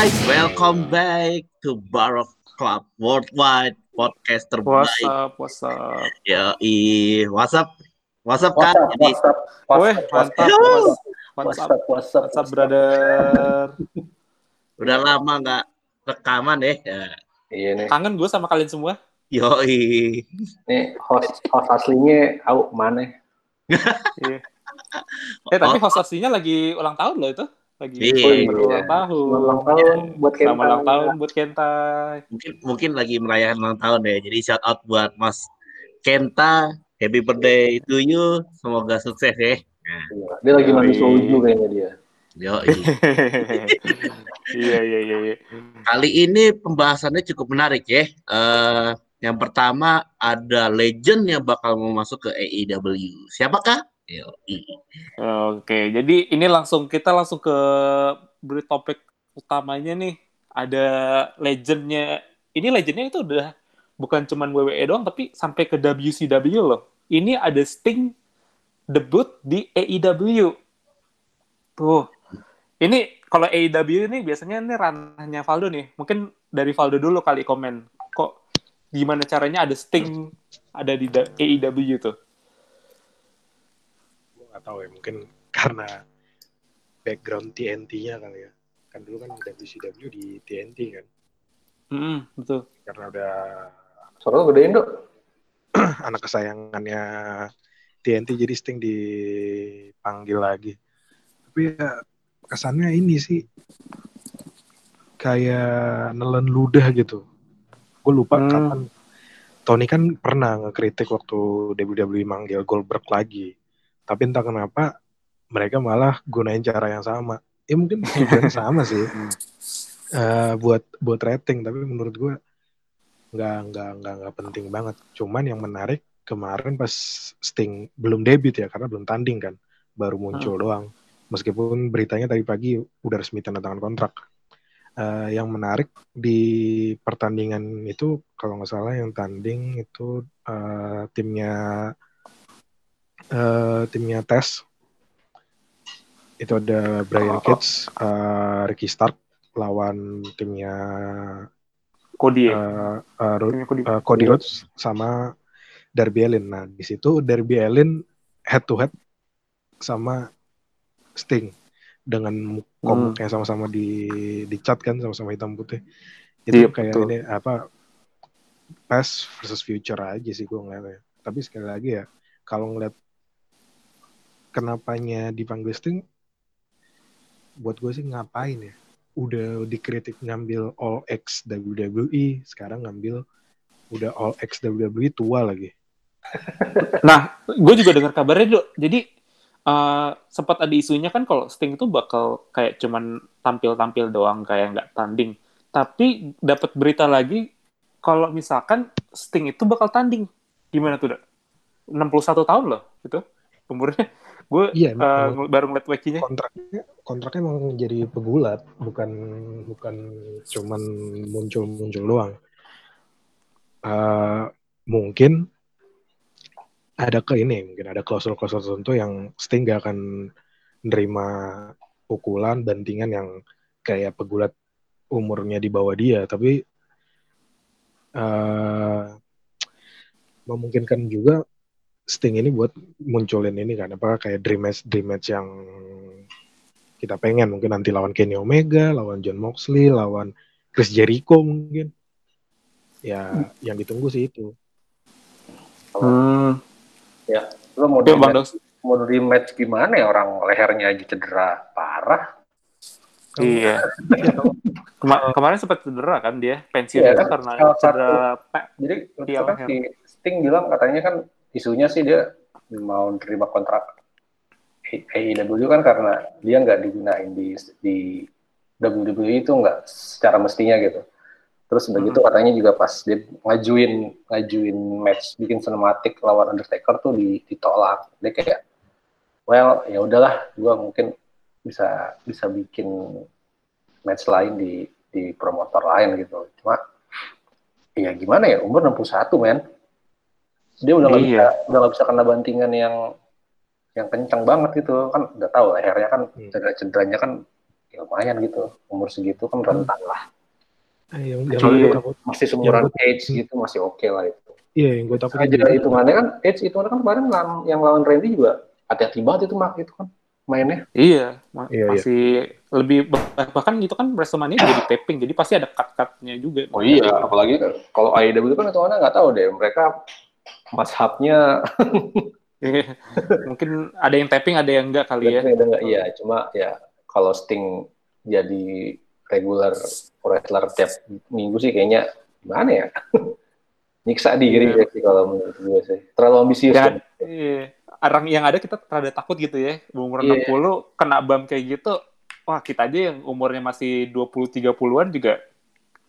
Guys, welcome back to Barok Club Worldwide podcast terbaik. What's up, what's up? Ya, i, WhatsApp, WhatsApp What's kan? up, Jadi, what's up, Weh, what's up, mantap. Yo. What's, what's what's up, up, what's up, what's up, brother? udah lama nggak rekaman deh. Ya. Iya nih, Kangen gue sama kalian semua. Yo, nih host host aslinya au mana? Iya. Eh, tapi host aslinya lagi ulang tahun loh itu. Lagi Iya. berulang tahun. Ulang tahun buat kita. Selamat ulang tahun buat Kentai. mungkin mungkin lagi merayakan ulang tahun deh. Jadi shout out buat Mas Kenta, happy birthday to you. Semoga sukses ya. Iya, Dia lagi mandi Yoi. soju kayaknya dia. Yo, Iya, iya, iya, iya. Kali ini pembahasannya cukup menarik ya. Eh, yang pertama ada legend yang bakal mau masuk ke AEW. Siapakah? Yo, Oke, jadi ini langsung kita langsung ke beri topik utamanya nih. Ada legendnya. Ini legendnya itu udah bukan cuman WWE doang, tapi sampai ke WCW loh. Ini ada Sting debut di AEW. Tuh. Ini kalau AEW ini biasanya ini ranahnya Valdo nih. Mungkin dari Valdo dulu kali komen. Kok gimana caranya ada Sting ada di AEW tuh? Nggak tahu ya mungkin karena background TNT-nya kali ya kan dulu kan WCW di TNT kan Hmm, betul. karena udah Suara lu gedein dok. anak kesayangannya TNT jadi Sting dipanggil lagi tapi ya kesannya ini sih kayak nelen ludah gitu gue lupa Hmm. kapan Tony kan pernah ngekritik waktu WWE manggil Goldberg lagi tapi entah kenapa mereka malah gunain cara yang sama. Ya mungkin tujuannya sama sih. Eh, buat buat rating. Tapi menurut gue nggak nggak nggak nggak penting banget. Cuman yang menarik kemarin pas Sting belum debut ya karena belum tanding kan baru muncul doang. Meskipun beritanya tadi pagi udah resmi tanda tangan kontrak. Eh, yang menarik di pertandingan itu kalau nggak salah yang tanding itu eh, timnya eh, timnya tes itu ada Brian Cage, eh, Ricky Stark lawan timnya Cody Ro- Timnya Cody. uh, Cody Rhodes sama Darby Allin. Nah, di situ Darby Allin head to head sama Sting dengan komuknya sama-sama di dicat kan sama-sama hitam putih. Itu Iya, kayak betul. ini apa past versus future aja sih gue ngeliatnya. Tapi sekali lagi ya kalau ngeliat kenapanya dipanggil Sting buat gue sih ngapain ya udah dikritik ngambil all X WWE sekarang ngambil udah all X WWE tua lagi Nah, gue juga dengar kabarnya, Dok. Jadi, eh, sempat ada isunya kan kalau Sting itu bakal kayak cuman tampil-tampil doang, kayak nggak tanding. Tapi dapat berita lagi, kalau misalkan Sting itu bakal tanding. Gimana tuh, Dok? 61 tahun loh, itu umurnya. Gue Iya, emang. baru ngeliat wiki-nya. kontraknya kontraknya emang jadi pegulat bukan bukan cuman muncul muncul doang Eh, mungkin ada ke ini mungkin ada klausul-klausul tertentu yang Sting gak akan nerima pukulan bantingan yang kayak pegulat umurnya di bawah dia tapi eh memungkinkan juga Sting ini buat munculin ini kan apa kayak dream match dream match yang kita pengen mungkin nanti lawan Kenny Omega, lawan John Moxley, lawan Chris Jericho mungkin. Ya, yang ditunggu sih itu. Hmm. Lo mau di Bang match, mau di match gimana ya orang lehernya aja cedera parah. Iya. Kema- kemarin sempat cedera kan dia, pensiun Iya, itu kan? karena Salah satu- cedera pe- Jadi Iya, kan si Sting bilang katanya kan isunya sih dia mau terima kontrak AEW kan karena dia nggak digunain di di WWE itu nggak secara mestinya gitu. Terus begitu katanya juga pas dia ngajuin ngajuin match bikin sinematik lawan Undertaker tuh di- ditolak. Dia kayak well ya udahlah gua mungkin bisa bisa bikin match lain di di promotor lain gitu. Cuma ya gimana ya umur 61 men. Dia udah nggak Iya. bisa udah nggak bisa kena bantingan yang yang kencang banget gitu kan udah tahu lehernya kan Hmm. cedera cederanya kan ya lumayan gitu umur segitu kan rentan lah Eh, yang, yang takut, masih seumuran Yang Edge gitu masih oke lah itu iya yang gue takut aja hitungannya kan Edge itu kan kemarin lawan- yang lawan Randy juga hati-hati banget itu mak itu kan mainnya Iya, ma- Iya, iya. masih lebih bahkan itu kan WrestleMania jadi taping, jadi pasti ada cut-cutnya juga. oh iya apalagi kalau AEW kan hitungannya nggak tahu deh mereka mashapnya Iya. Mungkin ada yang taping, ada yang enggak kali ya. Ada nggak? Iya, cuma ya kalau Sting jadi regular wrestler tiap minggu sih kayaknya gimana ya? Nyiksa diri Iya. ya sih kalau menurut gue sih. Terlalu ambisius Dan kan. iya, orang yang ada kita rada takut gitu ya. Umur Iya. 60 kena bam kayak gitu. Wah, kita aja yang umurnya masih 20 30-an juga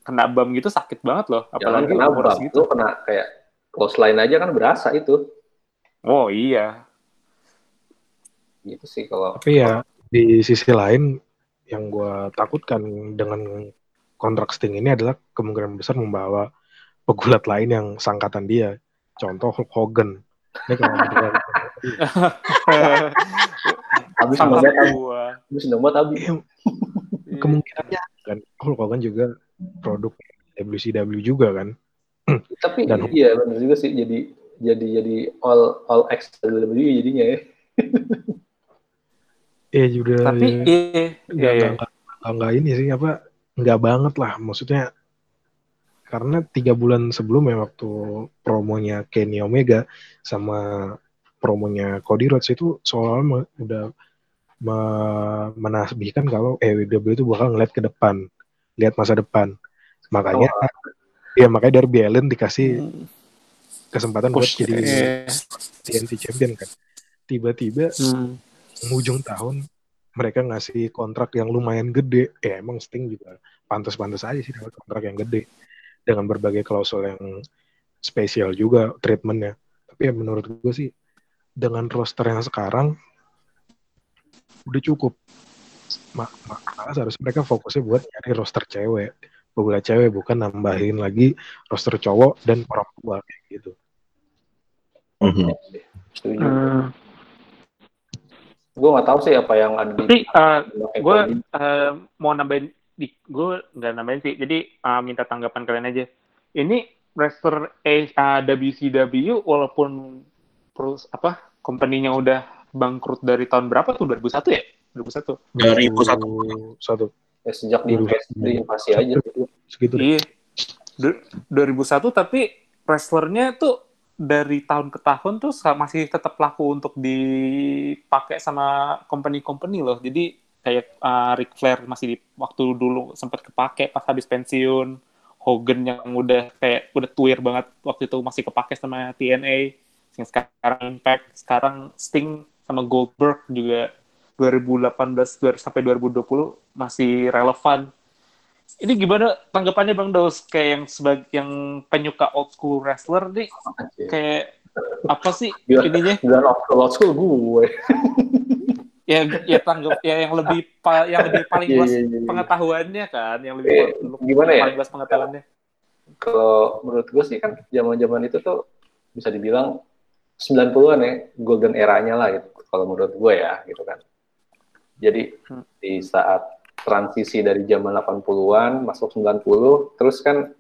kena bam gitu sakit banget loh, Jangan apalagi kena umur bam, segitu. lu kena kayak close line aja kan berasa itu. Oh iya. Gitu sih kalau Tapi ya di sisi lain yang gue takutkan dengan kontrak Sting ini adalah kemungkinan besar membawa pegulat lain yang sangkatan dia. Contoh Hulk Hogan. Ini kalau habis habis gua. habis banget habis. Iya, kemungkinannya kan Hulk Hogan juga produk WCW juga kan. Tapi Dan- iya benar juga sih jadi jadi jadi all all X WWE jadinya ya. Iya juga. Tapi ya. iya, iya, nggak iya. nggak nggak- nggak ini sih apa nggak banget lah maksudnya karena tiga bulan sebelumnya waktu promonya Kenny Omega sama promonya Cody Rhodes itu seolah-olah me- udah me- menasbihkan kalau AEW itu bakal ngeliat ke depan lihat masa depan makanya ya makanya Darby Allin dikasih Hmm, kesempatan buat push, jadi iya. TNT champion kan tiba-tiba Hmm. ujung tahun mereka ngasih kontrak yang lumayan gede. Ya emang Sting juga pantas-pantas aja sih dapat kontrak yang gede dengan berbagai klausul yang spesial juga treatmentnya. Tapi ya menurut gue sih dengan roster yang sekarang udah cukup. Ma- Maka seharusnya mereka fokusnya buat nyari roster cewek, pegulat cewek bukan nambahin lagi roster cowok dan tua kayak gitu. Setuju. Hmm. Gue nggak tahu sih apa yang ada di Tapi uh, gue eh, mau nambahin di gue nggak nambahin sih jadi eh, minta tanggapan kalian aja ini eh, WCW walaupun terus apa company-nya udah bangkrut dari tahun berapa tuh 2001 ya 2001 2001. Satu. Ya, sejak di invasi, di invasi aja. Gitu. Segitu iya. Du- 2001 tapi wrestlernya tuh dari tahun ke tahun tuh masih tetap laku untuk dipakai sama company-company loh. Jadi kayak uh, Ric Flair masih di waktu dulu sempat kepake pas habis pensiun. Hogan yang udah kayak udah tuir banget waktu itu masih kepake sama TNA yang sekarang Impact sekarang Sting sama Goldberg juga 2018 dua- sampai 2020 masih relevan ini gimana tanggapannya Bang Daus kayak yang sebagai yang penyuka old school wrestler nih kayak apa sih ininya Bilang old school gue. ya ya tanggap ya yang lebih pa- yang lebih paling Iya, luas iya, iya. pengetahuannya kan yang lebih Eh, gimana ya? paling luas pengetahuannya Kalau menurut gue sih kan zaman-zaman itu tuh bisa dibilang 90-an ya, golden eranya lah gitu. Kalau menurut gue ya, gitu kan. Jadi Hmm. di saat transisi dari zaman 80-an masuk 90, terus kan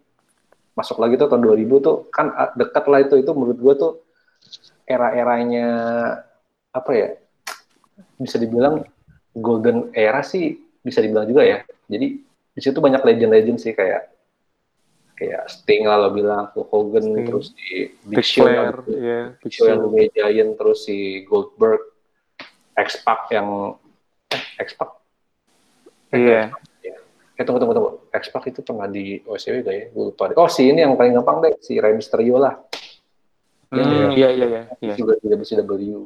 masuk lagi tuh tahun 2000 tuh kan ah, dekat lah itu itu menurut gue tuh era-eranya apa ya? Bisa dibilang golden era sih bisa dibilang juga ya. Jadi di situ banyak legend-legend sih kayak kayak Sting lah lo bilang, Hulk Hogan, Sting. terus di Big Show, ya Big Show yang. Lume Giant, terus si Goldberg, X-Pac yang X-Pac, iya eh tunggu tunggu tunggu, X-Pac itu pernah di OSW gak ya? Gue lupa. Oh si ini yang paling gampang deh, si Rey Mysterio lah, Hmm, iya iya iya iya juga di WCW.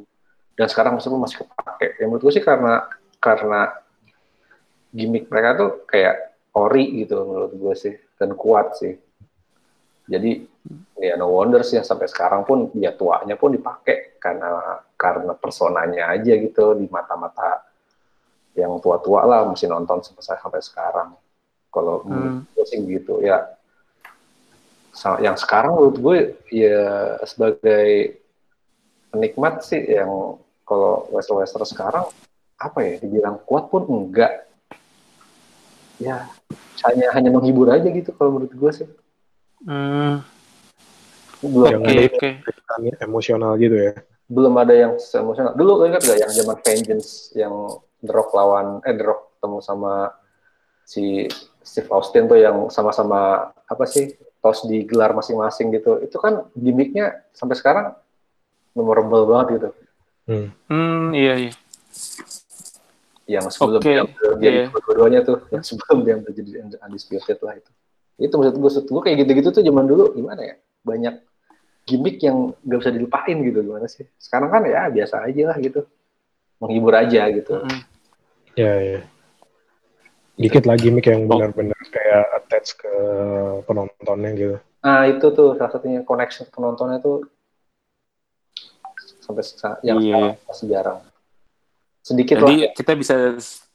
Dan sekarang maksudnya masih kepake. Yang menurut gue sih karena karena gimmick mereka tuh kayak ori gitu menurut gue sih dan kuat sih. Jadi ya no wonder sih yang sampai sekarang pun ya tuanya pun dipakai karena karena personanya aja gitu di mata-mata yang tua-tua lah mesti nonton sampai sampai sekarang. Kalau menurut Hmm. gue sih gitu ya. Yang sekarang menurut gue ya sebagai penikmat sih yang kalau wrestler-wrestler sekarang apa ya dibilang kuat pun enggak ya hanya hanya menghibur aja gitu kalau menurut gue sih Hmm, belum Oke, Jangan ada oke. yang emosional gitu ya. belum ada yang emosional dulu ingat gak yang zaman Vengeance yang The Rock lawan eh The Rock ketemu sama si Steve Austin tuh yang sama-sama apa sih tos digelar masing-masing gitu itu kan gimmicknya sampai sekarang memorable banget gitu Hmm. Hmm, iya iya. yang sebelum Oke, yang jadi iya. dua-duanya tuh yang sebelum dia menjadi undisputed lah itu itu maksud gue maksud gue kayak gitu-gitu tuh zaman dulu gimana ya banyak gimmick yang gak bisa dilupain gitu gimana sih sekarang kan ya biasa aja lah gitu menghibur aja gitu Hmm. Ya, ya. Dikit lagi gimmick yang benar-benar kayak attach ke penontonnya gitu. nah itu tuh salah satunya connection penontonnya tuh sampai sa- yang Iya. sekarang masih jarang sedikit lah Jadi kita bisa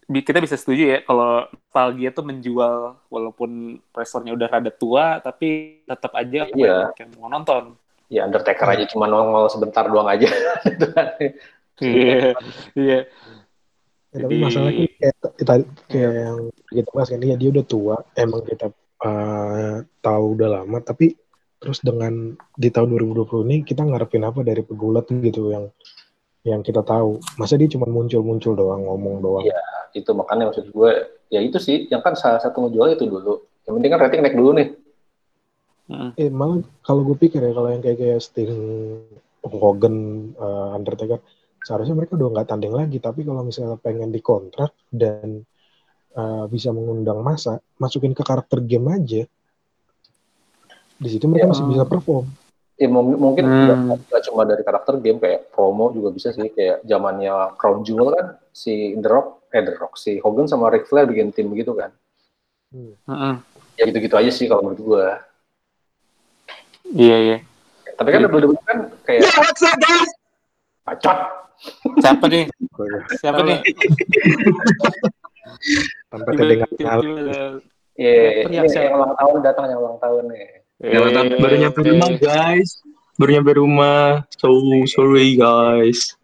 kita bisa setuju ya kalau nostalgia tuh menjual walaupun wrestlernya udah rada tua tapi tetap aja Iya. banyak yang mau nonton. ya Undertaker aja cuma nongol sebentar doang aja Gitu kan. Iya. Iya. Ya, tapi Jadi- masalahnya kayak, kita, kayak yang kita bahas kan, ya dia udah tua, emang kita uh, tahu udah lama, tapi terus dengan di tahun 2020 ini kita ngarepin apa dari pegulat gitu yang yang kita tahu. Masa dia cuma muncul-muncul doang, ngomong doang. Iya. itu makanya maksud gue ya itu sih yang kan salah satu ngejual itu dulu yang penting kan rating naik dulu nih Mm. Eh malah kalau gue pikir ya kalau yang kayak kayak Sting, Hogan, uh, Undertaker, seharusnya mereka udah nggak tanding lagi. Tapi kalau misalnya pengen dikontrak dan uh, bisa mengundang masa, masukin ke karakter game aja. Di situ mereka Ya. masih bisa perform. ya mung- mungkin Hmm. cuma dari karakter game kayak promo juga bisa sih kayak zamannya Crown Jewel kan si The Rock eh The Rock si Hogan sama Ric Flair bikin tim gitu kan Mm-mm. ya gitu-gitu aja sih kalau menurut gue Iya iya. tapi kan WWE kan kayak Yeah, what's up guys? bacot Siapa nih? Siapa nih? Tanpa ya ini siapa? yang ulang tahun datang yang ulang tahun nih. Yang datang Eh, baru nyampe rumah guys. Baru nyampe rumah. So sorry guys.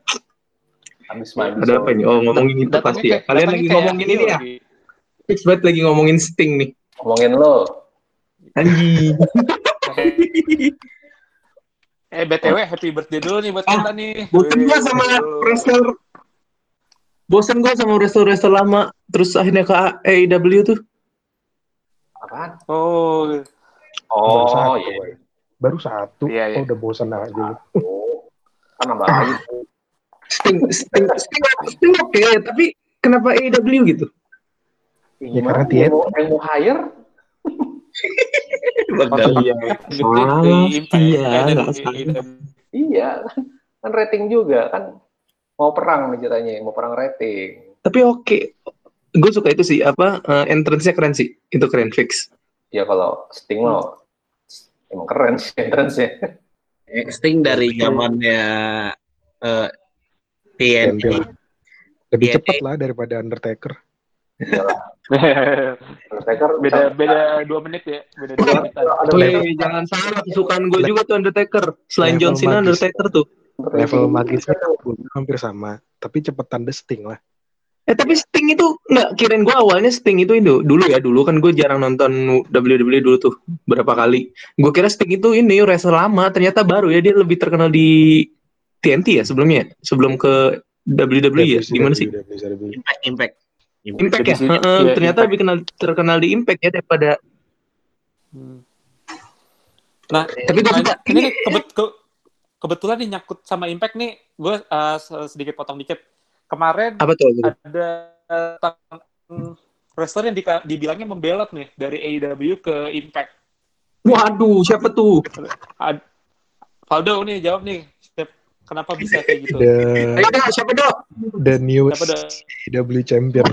Habis mandi ada apa ini? Oh ngomongin itu pasti ya. kalian lagi ngomongin ini ya? Fix banget lagi ngomongin Sting nih. Ngomongin lo. Anjing Eh BTW happy birthday dulu nih buat Ah, kita nih. Bosen gua Wih, sama wrestler. Bosen gua sama wrestler-wrestler lama. Terus akhirnya ke AEW tuh. apaan Oh, Baru oh satu, iya woy. Baru satu, Iya, iya. oh, udah bosan aja. Oh, kan nambah lagi Sting, Sting, Sting, Sting oke, tapi kenapa AEW gitu? Ya, gimana karena mau, yang mau hire Iya iya AEW. iya kan kan rating juga kan mau perang nih ceritanya mau perang rating. Tapi oke gue suka itu sih apa eh, entrance-nya keren sih itu keren fix. Ya kalau Sting lo emang keren sih entrance nya Eh, Sting dari zamannya eh, TNT. Lebih cepat lah daripada Undertaker. Undertaker beda beda dua menit ya, beda dua menit. ada Wih, jangan salah kesukaan gue juga tuh Undertaker selain Level John Cena magis. Undertaker tuh Level magisnya hampir sama, tapi cepetan The Sting lah. Eh tapi Sting itu nggak kirain gue awalnya Sting itu itu dulu ya dulu kan gue jarang nonton WWE dulu tuh berapa kali. Gue kira Sting itu ini wrestler lama ternyata baru ya dia lebih terkenal di TNT ya sebelumnya sebelum ke WWE ya gimana sih. Impact, Impact. Impact ya Heeh, iya, ternyata Impact. lebih kenal terkenal di Impact ya daripada Hmm. Nah, tapi gue Nah, suka ini nih kebet- ke- kebetulan nih nyangkut sama Impact nih, gue uh, sedikit potong dikit. Kemarin apa tuh ada uh, wrestler yang di- dibilangnya membelot nih dari AEW ke Impact. waduh siapa tuh Ad- Valdo nih jawab nih, kenapa bisa kayak gitu? The, ayo dong siapa dong the dah? WWE champion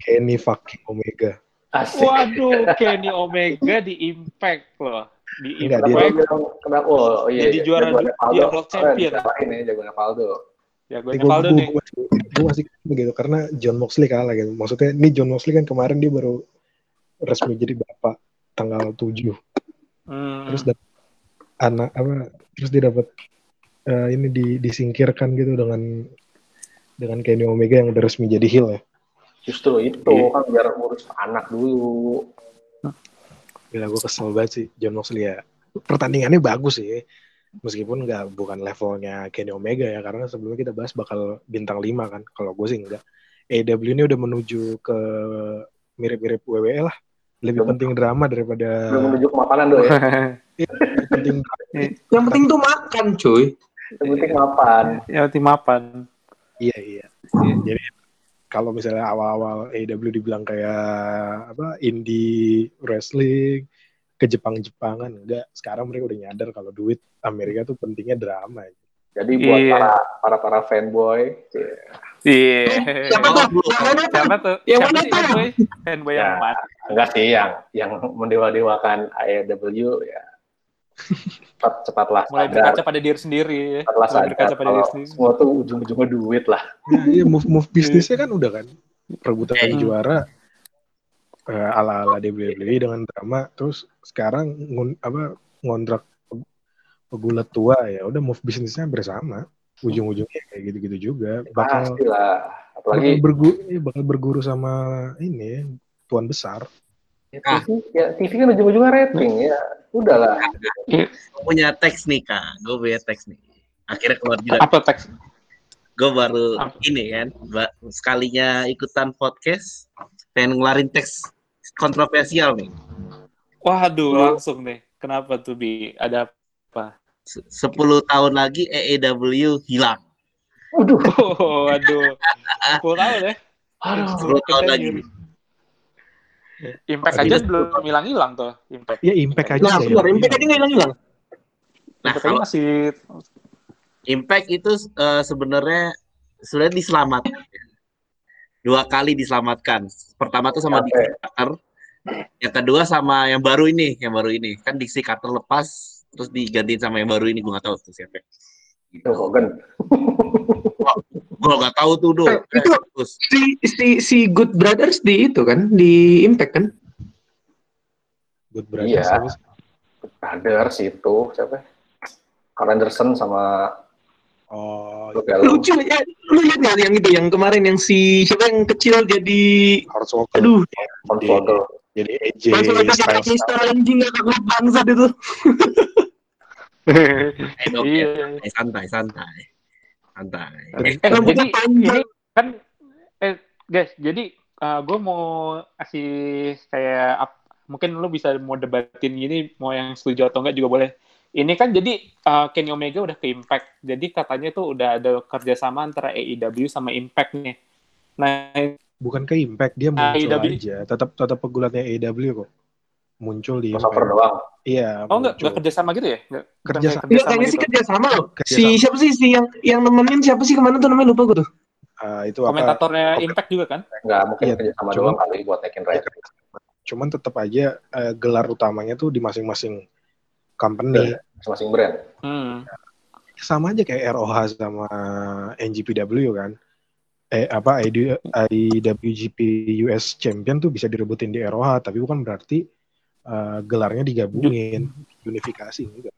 Kenny fucking Omega. asik Waduh, Kenny Omega di Impact loh. Di Enggak, Impact. bilang kenapa oh iya Jadi iya. juara Jagoannya du- Faldo. iya, World Champion. ya jagoannya Faldo Ya, gue Gue Valdo nih. gue masih gitu karena John Moxley kalah gitu. Maksudnya ini John Moxley kan kemarin dia baru resmi jadi bapak tanggal 7. Hmm. Terus dapet anak apa terus dia dapat eh, ini di, disingkirkan gitu dengan dengan Kenny Omega yang udah resmi jadi heel ya. Justru itu Iya. kan biar urus anak dulu. Gila gue kesel banget sih John Moxley ya. Pertandingannya bagus sih. Meskipun nggak bukan levelnya Kenny Omega ya karena sebelumnya kita bahas bakal bintang 5 kan. Kalau gue sih enggak. AEW ini udah menuju ke mirip-mirip WWE lah. Lebih Belum. penting drama daripada Belum menuju ke makanan dulu ya. penting Yang penting tuh makan, cuy. Yang penting mapan. ya tim mapan. iya iya. Jadi kalau misalnya awal-awal AEW dibilang kayak apa indie wrestling ke Jepang-Jepangan enggak sekarang mereka udah nyadar kalau duit Amerika tuh pentingnya drama Jadi buat Iya. para para para fanboy, Iya. Siapa tuh? Yang mana tuh? Siapa tuh? Yang Siapa tuh? fanboy? Fanboy yang Ya. mana? enggak sih yang yang mendewa-dewakan AEW ya. Cepat cepatlah Mulai sadar. berkaca pada diri sendiri. Cepatlah Mulai berkaca sadar pada diri sendiri. semua tuh ujung-ujungnya duit lah. Nah, iya move move bisnisnya kan udah kan perebutan Hmm. juara eh, ala ala WWE dengan drama terus sekarang ngun, apa ngontrak pe- pegulat tua ya udah move bisnisnya bersama ujung-ujungnya kayak gitu-gitu juga bakal lah. bakal Apalagi berguru bakal berguru sama ini tuan besar ya, TV, ya, TV kan ujung-ujungnya rating ya. Udahlah. Gue punya teks nih kak, gue punya teks nih. Akhirnya keluar juga. Apa teks? Gue baru Apa? ini kan, ba- sekalinya ikutan podcast, pengen ngeluarin teks kontroversial nih. Waduh, langsung nih. Kenapa tuh Bi? Ada apa? Se- 10 tahun lagi AEW hilang. Waduh. Oh, aduh. 10 tahun ya. Aduh. 10 tahun lagi. Impact aja belum hilang-hilang tuh. Impact. ya impact aja Nah, sih keluar impact aja nggak hilang-hilang. Nah, aja kalau masih Impact itu eh, sebenarnya sudah diselamatkan. Dua kali diselamatkan. Pertama tuh sama Oke. Dixie Carter. Yang kedua sama yang baru ini, yang baru ini. Kan Dixie Carter lepas terus digantiin sama yang baru ini gue gak tahu tuh siapa. Gitu. Tuh, Hogan. Gue gak tahu tuh do. Eh, itu Terus si si si Good Brothers di itu kan di Impact kan? good brothers Iya. Brothers itu siapa? Carl Anderson sama oh Gallows. Lucu ya. Lu lihat nggak yang itu yang kemarin yang si siapa yang kecil jadi Hornswoggle aduh Hornswoggle. jadi AJ Styles Mister anjing gak kagak bangsat itu. eh, dok, Iya. ya, santai, santai. Santai. Eh, Rambutnya jadi ini kan eh guys, jadi gue mau kasih kayak ap- mungkin lu bisa mau debatin gini mau yang setuju atau enggak juga boleh. Ini kan jadi eh, Kenny Omega udah ke Impact. Jadi katanya tuh udah ada kerjasama antara AEW sama Impact nih. Nah, bukan ke impact dia muncul AEW. aja tetap tetap pegulatnya AEW kok muncul di Crossover doang. iya oh enggak enggak kerjasama gitu ya? Enggak Kerja sama. Enggak kayaknya gitu. sih kerja sama loh. Kerja Si siapa sih si yang yang nemenin siapa sih ke mana tuh namanya lupa gue tuh. Ah, itu apa Komentatornya Oke. Impact juga kan? Nggak mungkin Iya, kerja sama cuma- doang kali buat naikin rating. cuman tetap aja eh, gelar utamanya tuh di masing-masing company Masing-masing brand. Hmm. sama aja kayak ROH sama NGPW kan eh apa ID IWGP US Champion tuh bisa direbutin di ROH tapi bukan berarti eh, gelarnya digabungin unifikasi enggak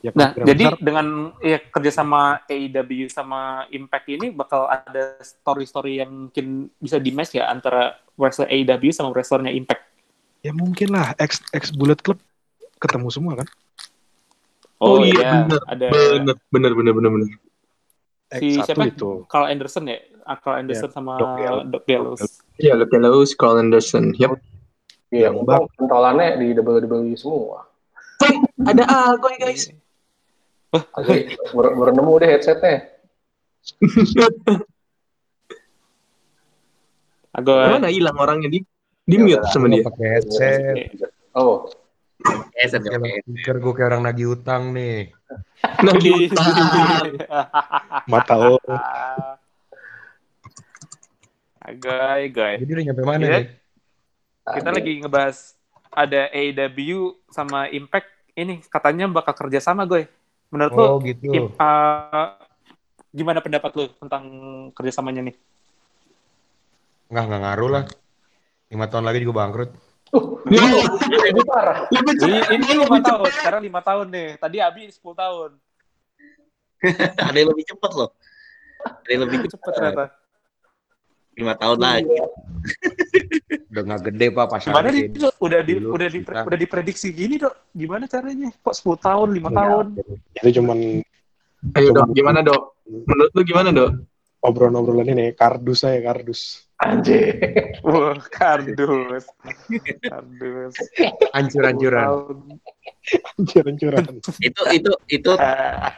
ya Nah, jadi besar dengan ya kerjasama AEW sama Impact ini bakal ada story-story yang mungkin bisa di match ya antara wrestler AEW sama wrestlernya Impact. ya mungkin lah X X Bullet Club ketemu semua kan Oh iya, bener. ada Bener bener bener bener bener. si X1 siapa? itu Carl Anderson ya, Ah, Carl Anderson sama Doc Gallows. Doc. Iya, Luke Gallows, Carl Anderson. Yap. Iya, mumpung pentolannya di WWE semua. Ada Algoy guys. Oke, baru, baru nemu deh headsetnya. Agak Mana hilang orangnya di di Ya mute sama dia. pakai headset. Oh, Geser, Kayak oke. pikir gue kayak orang nagih utang nih. Iya. di mata lo Agak, guys. Jadi udah nyampe mana Iya. nih? Kita lagi ngebahas ada AEW sama Impact ini katanya bakal kerja sama gue. Menurut lu Oh gitu. Im- uh, gimana pendapat lu tentang kerjasamanya nih? Nggak, nggak ngaruh lah. Lima tahun lagi juga bangkrut. Ya, Lebih parah. lebih Ini, cepat. ini lima tahun, sekarang lima tahun nih. Tadi Abi 10 tahun. Ada yang lebih cepat loh. Ada yang lebih Cepet ternyata. lima tahun lagi. Udah nggak gede pak pasar. Gimana nih, Dok? Udah di, Dulu udah di, kita- udah diprediksi gini, Dok. Gimana caranya? Kok 10 tahun, 5 Enggak, tahun? Itu cuman Ayo Coba- dok, gimana dok? Menurut lu gimana dok? obrolan-obrolan ini kardus saya kardus. Anjir. Wah, kardus. Kardus. 10 Ancur-ancuran. tahun. Hancur-hancuran. Itu itu itu Ah,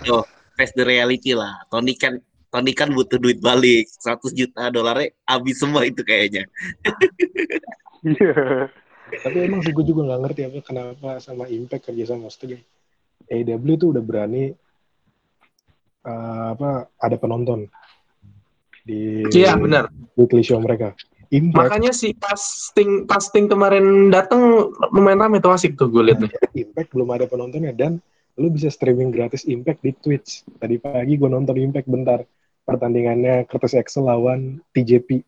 tuh face the reality lah. Tony kan Tony kan butuh duit balik 100 juta dolarnya habis semua itu kayaknya. Iya. Tapi emang sih gue juga nggak ngerti apa kenapa sama Impact kerja sama maksudnya AEW tuh udah berani eh, apa ada penonton di Iya benar. weekly show mereka. Impact Makanya si casting casting kemarin datang lumayan rame tuh asik tuh gue liat nih. Impact belum ada penontonnya dan lu bisa streaming gratis Impact di Twitch. Tadi pagi gue nonton Impact bentar pertandingannya Curtis Axel lawan TJP.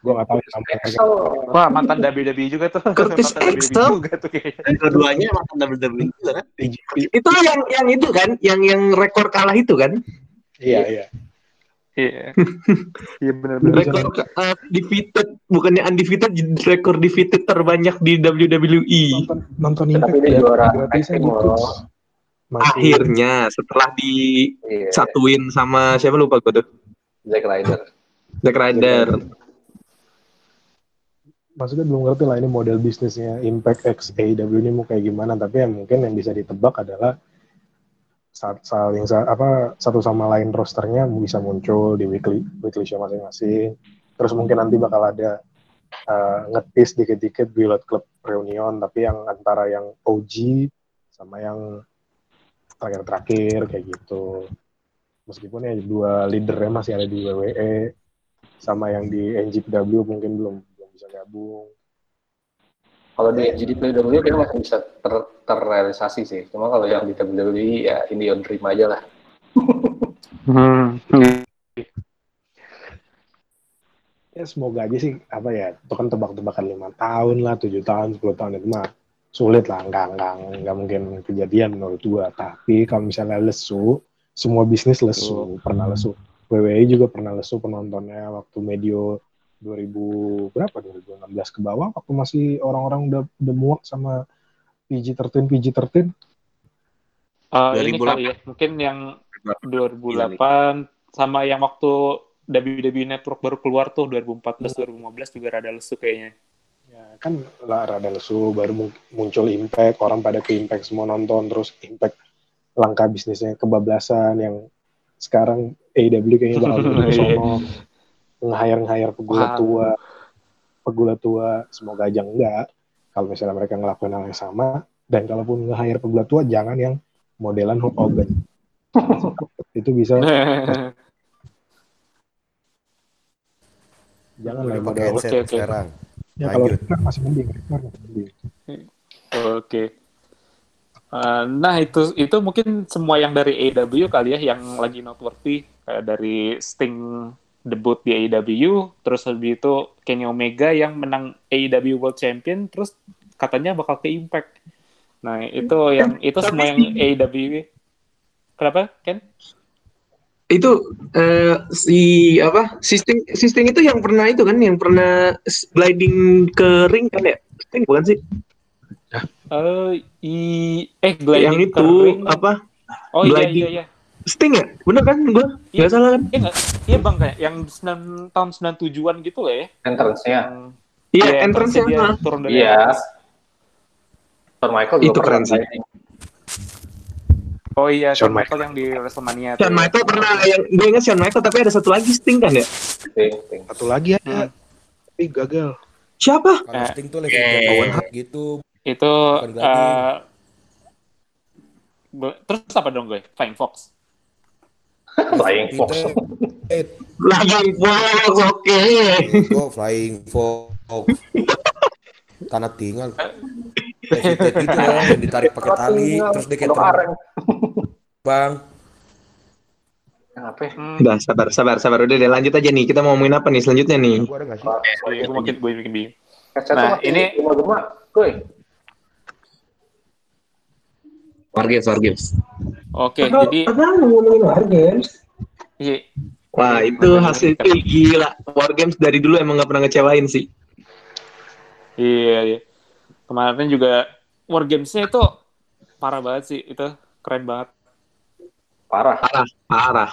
Gue gak mereka. Excel. Wah, mantan WWE juga tuh. Curtis mantan WWE Axel? juga tuh kayaknya. Keduanya makan WWE juga kan. TJP. Itu yang yang itu kan, yang yang rekor kalah itu kan? Iya iya. Iya. Iya benar-benar. Rekor uh, defeated bukannya undefeated, rekor defeated terbanyak di. WWE. Nonton nonton Tapi Impact dia ya, juara gratisan tag Masih Akhirnya setelah Iya. disatuin sama siapa lupa gue tuh, Zack Ryder. Zack Ryder. maksudnya belum ngerti lah ini model bisnisnya Impact X AEW ini mau kayak gimana tapi yang mungkin yang bisa ditebak adalah saat saling sa- apa satu sama lain rosternya bisa muncul di weekly weekly show masing-masing terus mungkin nanti bakal ada uh, ngetis dikit-dikit Bullet Club reunion tapi yang antara yang OG sama yang terakhir-terakhir kayak gitu meskipun ya dua leadernya masih ada di WWE sama yang di NGPW mungkin belum belum bisa gabung Kalau di GDPW kayaknya masih bisa ter terrealisasi sih. Cuma kalau yang di WWE ya ini on dream aja lah. Hmm. ya semoga aja sih apa ya itu kan tebak-tebakan lima tahun lah tujuh tahun 10 tahun itu mah sulit lah nggak nggak nggak mungkin kejadian menurut gua. Tapi kalau misalnya lesu semua bisnis lesu pernah lesu. WWE juga pernah lesu penontonnya waktu medio 2000 berapa? 2016 ke bawah waktu masih orang-orang udah udah muak sama PG-13 PG-13 Eh, ini 2008. kali ya, mungkin yang 2008 sama yang waktu WWE Network baru keluar tuh 2014 2015 juga rada lesu kayaknya. Ya kan lah rada lesu baru mu- muncul impact orang pada ke impact semua nonton terus impact langkah bisnisnya kebablasan yang sekarang AEW kayaknya bakal sono nge-hire pegulat Wah. tua pegulat tua semoga aja enggak. Kalau misalnya mereka ngelakuin hal yang sama dan kalaupun nge-hire pegulat tua jangan yang modelan Hulk Hogan. Itu bisa. Jangan lah yang pakai model. sekarang. Ya kalau. Rickman masih mending Rickman masih mending Oke. Eh, nah itu itu mungkin semua yang dari AEW kali ya yang lagi noteworthy kayak dari Sting debut di AEW terus habis itu Kenny Omega yang menang AEW World Champion terus katanya bakal ke Impact. Nah itu yang itu semua yang AEW. Kenapa Ken? Itu eh, si apa? Sistem sistem itu yang pernah itu kan yang pernah gliding ke ring kan ya? Sting bukan sih? Eh i eh yang gliding itu ke ring. apa? Oh iya gliding. iya iya. Sting ya? Bener kan gua? Iya. Nggak salah kan? Iya? Iya bang kayak yang 9, tahun 97-an gitu lah ya. Entrance-nya. Yang Iya, Iya, entrance-nya. ah. turun dari Iya. atas. Shawn Michael juga Itu keren sih. Oh iya, Shawn Michael yang di WrestleMania. Shawn ya. Michael pernah yang gue ingat Shawn Michael tapi ada satu lagi Sting kan ya? Sting, Sting. satu lagi Hmm. ada tapi gagal Siapa? Kalau Eh, Sting tuh level eh. Gitu. Itu eh, gue- terus apa dong gue? Flying Fox. Flying Fox. Eh, Lagi Fox, oke. oh, Flying Fox. Tanah tinggal. Hesitate gitu loh, yang ditarik pakai tali, terus dia kayak. Yang apa ya? Hmm, Udah sabar sabar sabar udah deh lanjut aja nih kita mau ngomongin apa nih selanjutnya nih? Gua ada nggak sih? oh iya, gue makin gue makin bingung. Nah, ini- gema-gema. Kuy. War Games, War Games. Oke, jadi Apa ngomongin War Games? iya, Wah, itu hasil itu gila. War Games dari dulu emang gak pernah ngecewain sih. Iya, iya. Kemarin juga War Games-nya itu parah banget sih. Itu keren banget. Parah. Parah, parah.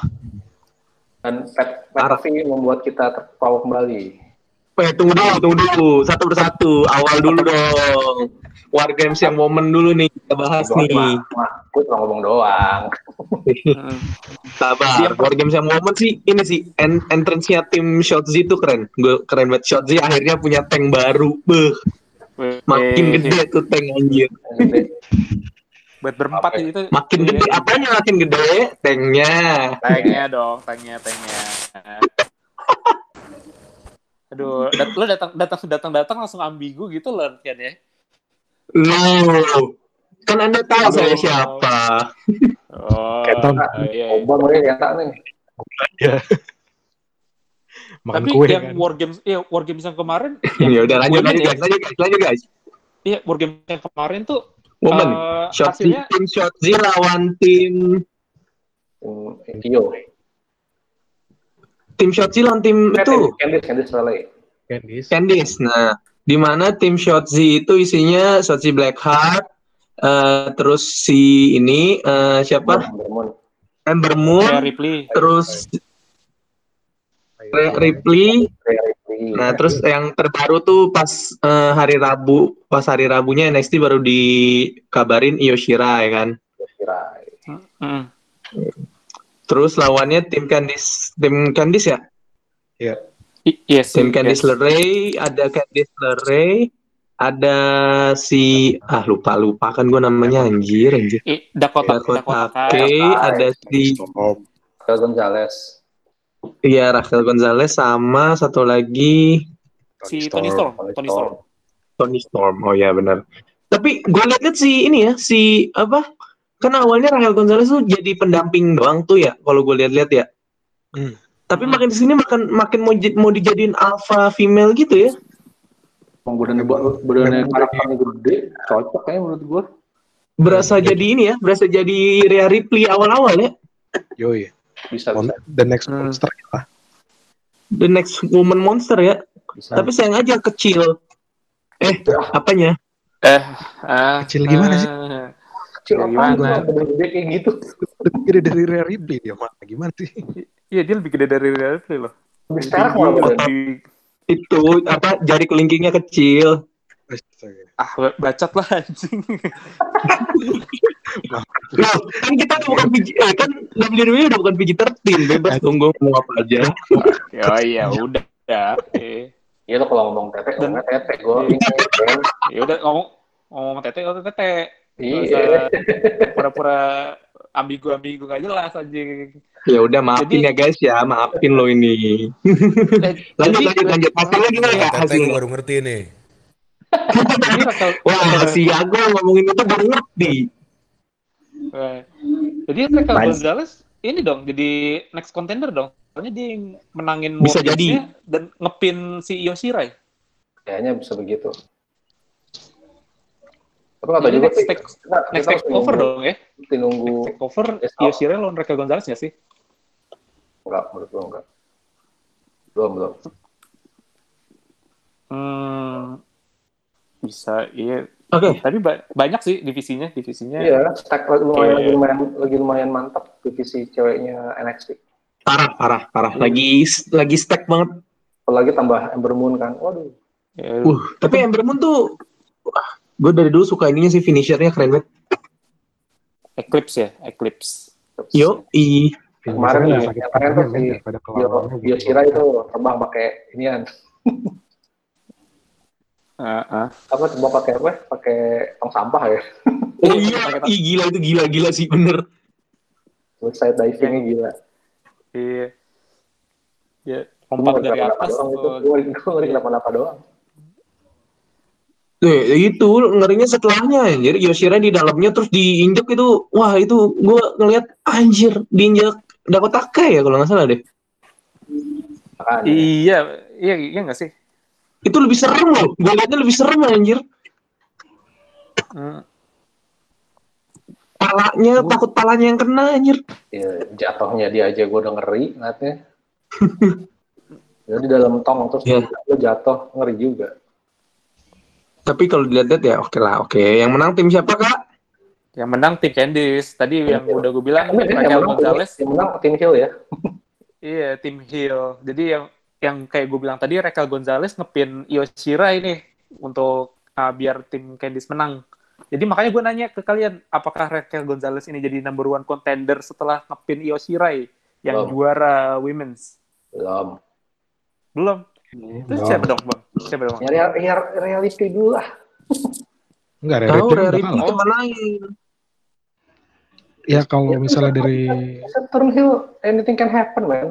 Dan Pet, Pet Parah. Membuat kita tertawa kembali. Eh, tunggu dulu, tunggu dulu. Satu persatu. Awal dulu dong. War Games yang momen dulu nih kita bahas Doang, nih. gue cuma ngomong doang. Sabar. War Games yang momen sih ini sih en entrance-nya tim Shotzi itu keren. Gue keren banget. Shotzi akhirnya punya tank baru. Beuh, makin gede tuh tank anjir. Buat berempat ya? itu. Makin Iya. gede, apanya makin gede? Tanknya. Tanknya dong, tanknya, tanknya. Aduh, dat lo datang datang datang datang langsung ambigu gitu loh kan ya. Loh, kan anda tahu saya siapa. Oh, Kenton. iya. Obor mungkin ya nih. Makan Tapi kue yang kan. War Games, iya War Games yang kemarin, Ya udah lanjut lanjut ya? guys, lanjut guys, lanjut guys. Iya War Games yang kemarin tuh Woman, eh, Shotzi, hasilnya tim Shotzi lawan tim Hmm, Kyo. Tim Shotzi lawan tim Eh, itu Candice, Candice. Candice. Candice. Nah, di mana tim Shotzi itu isinya Shotzi Blackheart, eh terus si ini eh, siapa? Ember Rhea Moon, Ripley. terus Rhea Ripley. Rhea Ripley. Nah, terus yang terbaru tuh pas eh, hari Rabu, pas hari Rabunya NXT baru dikabarin Io Shirai kan. Kira. Mm. Terus lawannya tim Candice, tim Candice ya? I- Yes, Tim yes. Candice LeRae, ada Candice LeRae, ada si ah lupa lupa kan gue namanya anjir anjir. I- Dakota, Dakota Dakota ada si. Raquel Gonzalez. iya Rachel Gonzalez sama satu lagi si Tony Storm, Tony Storm. Tony Storm. Oh ya benar. Tapi gue liat si ini ya si apa? Kan awalnya Rachel Gonzalez tuh jadi pendamping doang tuh ya kalau gue lihat-lihat ya. Hmm. Tapi Hmm. makin ke sini makin makin mau mau dijadiin alpha female gitu ya. Penggunaan badannya karakternya gede, cocok kayaknya menurut gue. Berasa jadi ini ya, berasa jadi Rhea Ripley awal-awal ya. Yoi. Bisa, Mon- bisa. The next Hmm. monster lah. The next woman monster ya. bisa. Tapi sayang aja kecil. Eh, apanya? Eh, ah, Kecil gimana sih? Apa? Gede kayak gitu. Lebih gede dari Rhea Ripley dia mah. Gimana sih? Iya, dia lebih gede dari Rhea Ripley loh. Lebih sekarang Tinggi, malah badannya. lebih- Itu apa jari kelingkingnya kecil. Ah, ba- bacot lah anjing. Loh, kan kita tuh bukan PG, eh, kan WWE udah bukan PG-13, bebas dong gue ngomong apa aja. oh iya, udah. Ya. Iya lo kalau ngomong tete, ngomongnya tete. Gue ya udah ngomong ngomong tete, ngomong tete. Iya. pura-pura ambigu-ambigu gak jelas anjing. Ya udah maafin Jadi- ya guys ya, maafin lo ini. Eh, Lanjut jadi- lanjut lanjut. Hasilnya gimana ya gue hasilnya? baru ngerti nih. Wah, si Ago ngomongin itu baru ngerti. Eh, jadi Raquel Nice. Gonzalez ini dong jadi next contender dong. Soalnya dia yang menangin Bisa jadi. Dan ngepin si Io Shirai. Kayaknya bisa begitu. Tapi nggak tahu Jadi juga next sih. take- Next take over dong ya. mesti nunggu. Next take over. Shirai lawan Raquel Gonzalez nggak sih? Enggak, menurut gue enggak. Belum, belum. Hmm, bisa, iya. Oke, Tapi ba- banyak sih divisinya, divisinya. Iya, stack lagi lumayan, Iya. lagi lumayan, lagi lumayan mantap divisi ceweknya NXT. parah parah parah. Lagi lagi stack banget. Apalagi tambah Ember Moon kan. Waduh. Ya, Uh, tapi Ember Moon tuh gue dari dulu suka ininya sih finishernya keren banget. Eclipse ya, Eclipse. Yo, i Kemarin ya, sakit kemarin tuh si Bio gitu. Itu terbang pakai inian. Ah, ah. Apa terbang pakai apa? Pakai tong sampah ya. Oh iya, ih, gila itu gila gila sih bener. Terus saya divingnya gila. Iya. Ya, lompat dari atas. Gue ngeri kenapa-napa doang. Tuh, ya itu ngerinya setelahnya anjir Yoshira di dalamnya terus diinjek itu wah itu gue ngelihat anjir diinjek Dakota Kai ya kalau nggak salah deh Makanya. Iya, iya, iya nggak sih? itu lebih serem loh gue liatnya lebih serem anjir Hmm. palanya takut palanya yang kena anjir Ya, jatuhnya dia aja gue udah ngeri ngeliatnya. Jadi dalam tong terus lo jatuh ngeri juga. Tapi kalau dilihat ya oke lah, oke. Yang menang tim siapa kak? Yang menang tim Candice. Tadi yang udah gue bilang yang Raquel menang, Gonzalez. yang menang tim Hill ya. Iya, tim Hill. Jadi yang yang kayak gue bilang tadi Raquel Gonzalez ngepin Io Shirai ini untuk uh, biar tim Candice menang. Jadi makanya gue nanya ke kalian, apakah Raquel Gonzalez ini jadi number one contender setelah ngepin Io Shirai yang Belum. juara women's? Belum. Belum. Terus siapa dong, Bang? Siapa dong? Ya, real, real, realistis dulu lah. Enggak, Rare Tahu Ripley kalah. kemanain? Ya kalau misalnya dari Turn Hill, anything can happen, man.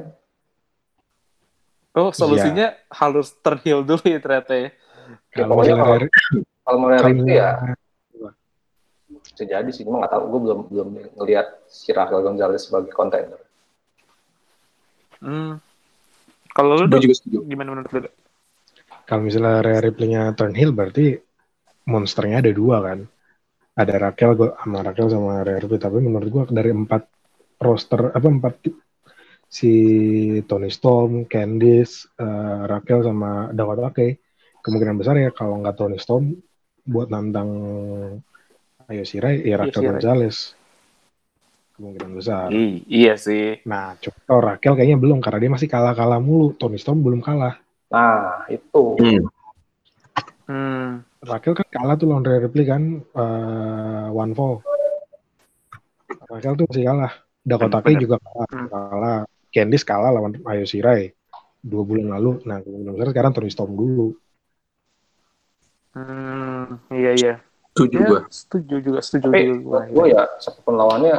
Oh, solusinya harus terheal dulu ya ternyata ya. kalau pokoknya misalnya kalau- Kalau mau kalau itu ya bisa jadi sih, cuma nggak tahu. Gue belum belum ngelihat si Raquel Gonzalez sebagai contender. Hmm. Kalau lu juga setuju. gimana menurut lu? Kalau misalnya Rare Ripley-nya Turnhill berarti monsternya ada dua kan. Ada Raquel gua- sama Raquel sama Rare Ripley tapi menurut gua dari empat roster apa empat si Tony Storm, Candice, eh, Raquel sama Dakota Kai kemungkinan besar ya kalau nggak Tony Storm buat nantang Ayo Shirai ya Raquel. Gonzalez kemungkinan besar. I- iya sih. Nah, cuma Raquel kayaknya belum karena dia masih kalah-kalah mulu. Tony Storm belum kalah. Nah, itu. Hmm. Hmm. Raquel kan kalah tuh lawan Rhea Ripley kan eh, one fall. Raquel tuh masih kalah. Dakota Kai Bener. juga kalah. Hmm. kalah. Candice kalah lawan Ayo Shirai dua bulan lalu. Nah kemungkinan besar sekarang Tony Storm dulu. Hmm. Iya iya. Setuju Ya, gue. setuju juga, setuju Tapi juga. gue ya, siapa pun lawannya,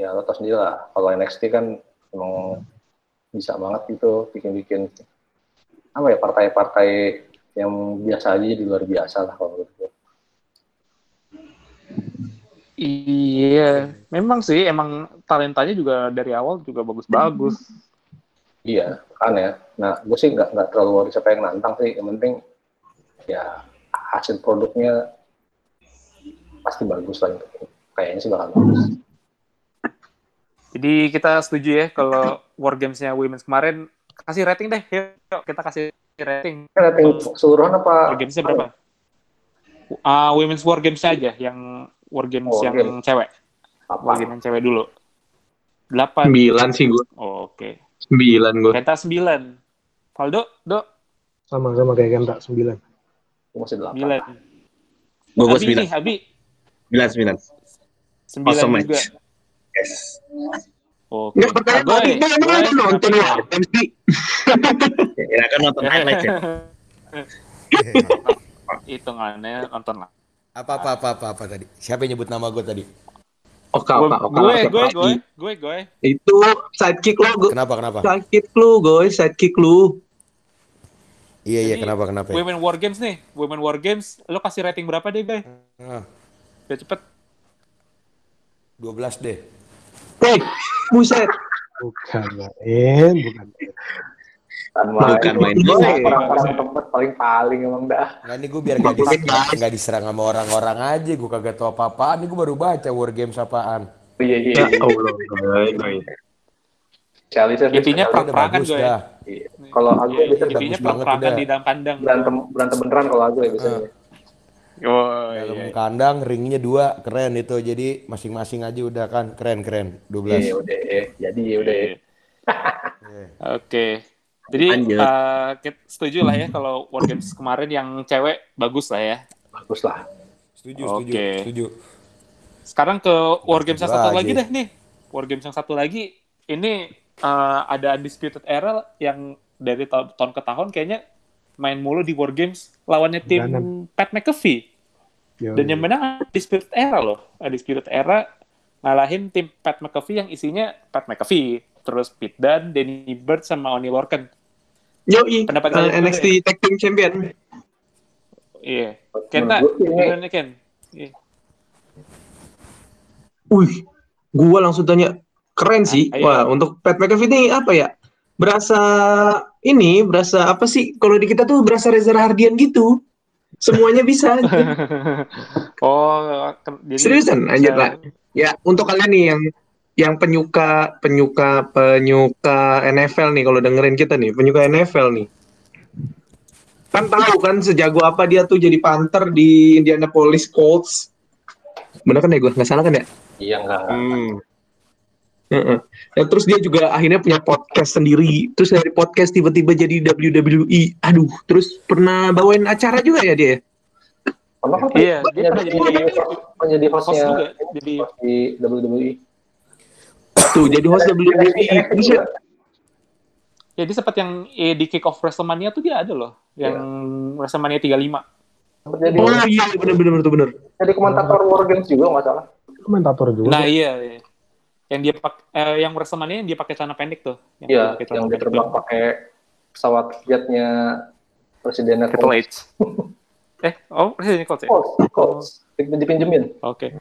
ya lo tau sendiri lah. Kalau NXT kan emang bisa banget gitu bikin-bikin apa ya partai-partai yang biasa aja jadi luar biasa lah kalau menurut gue. Iya, memang sih, emang talentanya juga dari awal juga bagus-bagus. Iya, kan ya. Nah, gue sih nggak nggak terlalu worry siapa yang nantang sih. Yang penting ya hasil produknya pasti bagus lah. Kayaknya sih bakal bagus. Jadi kita setuju ya kalau War Games-nya Women's kemarin kasih rating deh. Yuk, kita kasih rating. Rating keseluruhan apa? War Games-nya berapa? Ah, Women's War Games aja yang War Games Oh, yang Games. cewek. War Apa? Games yang cewek dulu. 8. Sembilan sih gue. Oh, Oke. Sembilan gue. Kenta 9. Valdo, Do, Sama-sama kayak Kenta 9. Gue masih delapan. 9. Gue gue Abi sembilan, nih, Abi. sembilan, sembilan. 9 Awesome juga. match. Yes. Oke. Nggak pertanyaan tadi, gue nonton Games sih. Ya kan nonton highlight ya. Hitungannya nonton lah. Apa apa apa apa, apa tadi? Siapa yang nyebut nama gue tadi? Oka, Gue, oka, oka. gue, gue, gue, gue, gue. Itu sidekick lo, gue. Kenapa kenapa? Sidekick lu, gue. Sidekick lu. Iya iya kenapa kenapa? ya? Women War Games nih, Women War Games, lo kasih rating berapa deh, Bay? Ah, Biar cepet. 12 deh. Hei, buset. Bukan main, bukan main. Kan Bukan main. Orang-orang tempat paling-paling emang dah. Nggak nih gue biar nggak dis- nggak diserang sama orang-orang aja. Gue kagak tahu apa-apaan. Nih gue baru baca War Games apaan. Iya, iya, Ya iya. Spesialisnya Intinya perang-perangan bagus gue. dah. Iya. Kalau aku Iya, biasanya intinya bagus banget perang-perangan di dalam kandang. berantem berantem beneran kalau aku ya biasanya. Oh, Dalam iya. kandang ringnya dua keren itu. Jadi masing-masing aja udah kan keren keren. 12. Iya, udah ya. Jadi ya udah ya. Oke. Jadi eh, kita setuju lah ya kalau War Games kemarin yang cewek bagus lah ya. Bagus lah. Setuju setuju Oke. setuju. Sekarang ke War Games yang satu lagi. lagi deh nih. War Games yang satu lagi ini eh, ada Undisputed Era yang dari ta- tahun ke tahun kayaknya main mulu di War Games lawannya tim. Pat McAfee. Yo, Dan yang menang Undisputed Era loh. Undisputed Era ngalahin tim Pat McAfee yang isinya Pat McAfee, terus Pete Dunne, Danny Bird, sama Oni Lorcan. Yoi, Pendapat eh, kalian dulu NXT Tag Team Champion. Iya. Sih ini gimana Ken? Iya. Wih, gua langsung tanya, keren sih. Ayo. Wah, untuk Pat McAfee ini apa ya? Berasa ini, berasa apa sih? Kalau di kita tuh berasa Reza Hardian gitu. Semuanya bisa. oh, jadi Seriusan, anjir lah. ya, untuk kalian nih yang yang penyuka penyuka penyuka NFL nih kalau dengerin kita nih, penyuka NFL nih. Kan tahu kan sejago apa dia tuh jadi Panther di Indianapolis Colts. Bener kan ya gue? Nggak salah kan ya? Iya enggak. Hmm. Heeh. Dan terus dia juga akhirnya punya podcast sendiri. Terus dari podcast tiba-tiba jadi WWE. Aduh, terus pernah bawain acara juga ya dia? Pernah kan Iya, dia pernah jadi jadi- menjadi hostnya juga, jadi host di WWE. Tuh, jadi host WWE. Terus ya, ya dia sempat yang eh, di kick off WrestleMania tuh dia ada loh, yang WrestleMania 35. Jadi oh iya, bener-bener tuh bener. jadi komentator War Games juga nggak salah. komentator juga. Nah iya, iya. Yang dia pak eh, yang WrestleMania yang dia pakai celana pendek tuh. Iya, pakai yang dia terbang pakai pesawat jetnya presidennya Triple H. eh, oh Presiden Colts ya? Colts, Colts. Dipinjemin. Oke.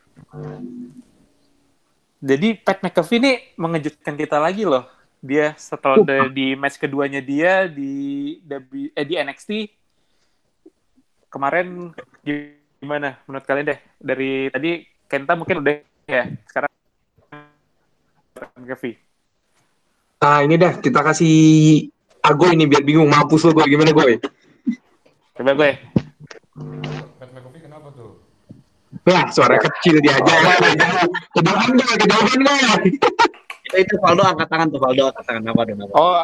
Jadi Pat McAfee ini mengejutkan kita lagi loh. Dia setelah da- di match keduanya dia di W- eh, di NXT kemarin gimana menurut kalian deh? Dari tadi Kenta mungkin udah ya, sekarang McAfee. Nah, ini dah kita kasih Agoy ini biar bingung mampus lo gue gimana gue. Coba gue. Kenapa tuh? Wah, suara kecil dia aja. Kedengaran gue, kedengaran gue. Itu, itu Valdo angkat tangan tuh, Valdo angkat tangan apa dong? Oh,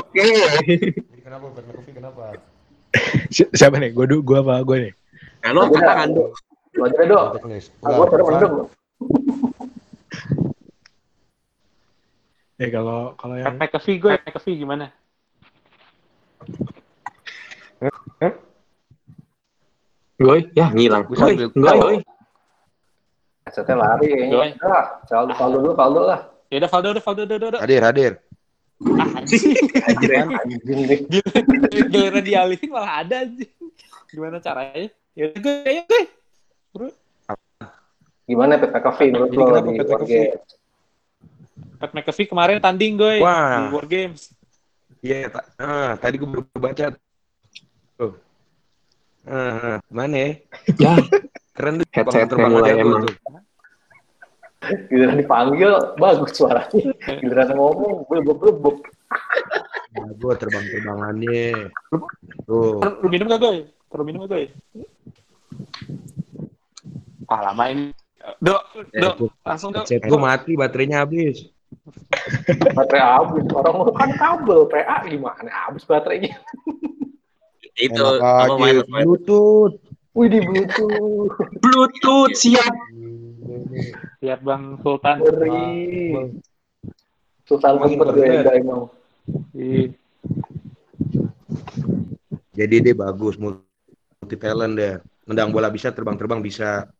Oke. Jadi kenapa Pat McAfee kenapa? Si- siapa nih? Gue gue apa gue nih? Nah, lo angkat tangan tuh. Lu aja. Ah, gua baru mendem. Ya kalau kalau Pat yang McAfee gue, McAfee gimana? Gue, ya ngilang. Gue Gue, sambil- gue, gue. Headsetnya lari. Ah, Faldo, Faldo dulu, Faldo lah. Ya udah Valdo, udah Valdo, udah, udah, udah. Hadir, hadir. Ah, anjing. Anjing deh. Giliran dialihin malah ada anjing. Gimana caranya? Ya udah gue, ayo gue. Gimana Pat McAfee menurut lo di? Pat McAfee kemarin tanding gue Wah. di War Games. Iya, ta- ah, tadi gue baru baca. Tuh. Ah, ah, mana ya? Ya, Keren tuh. Headset terbang yang mulai aja emang. tuh. Giliran dipanggil, bagus suaranya. Giliran ngomong, blebek-blebek. Nah, gue terbang-terbangannya. Tuh. Lu minum gak gue? Perlu minum gak gue? Ah lama ini. Dok, dok, langsung dok. Gue mati, baterainya habis. Baterai habis. Orang mau kan kabel, PA gimana? Habis baterainya. Itu Enak apa wireless. Bluetooth. Wih, di Bluetooth. Bluetooth siap. Lihat Bang Sultan. Ngeri. Sultan keren. beda emang. Ih, Jadi dia bagus, multi talent deh. Nendang bola bisa, terbang-terbang bisa.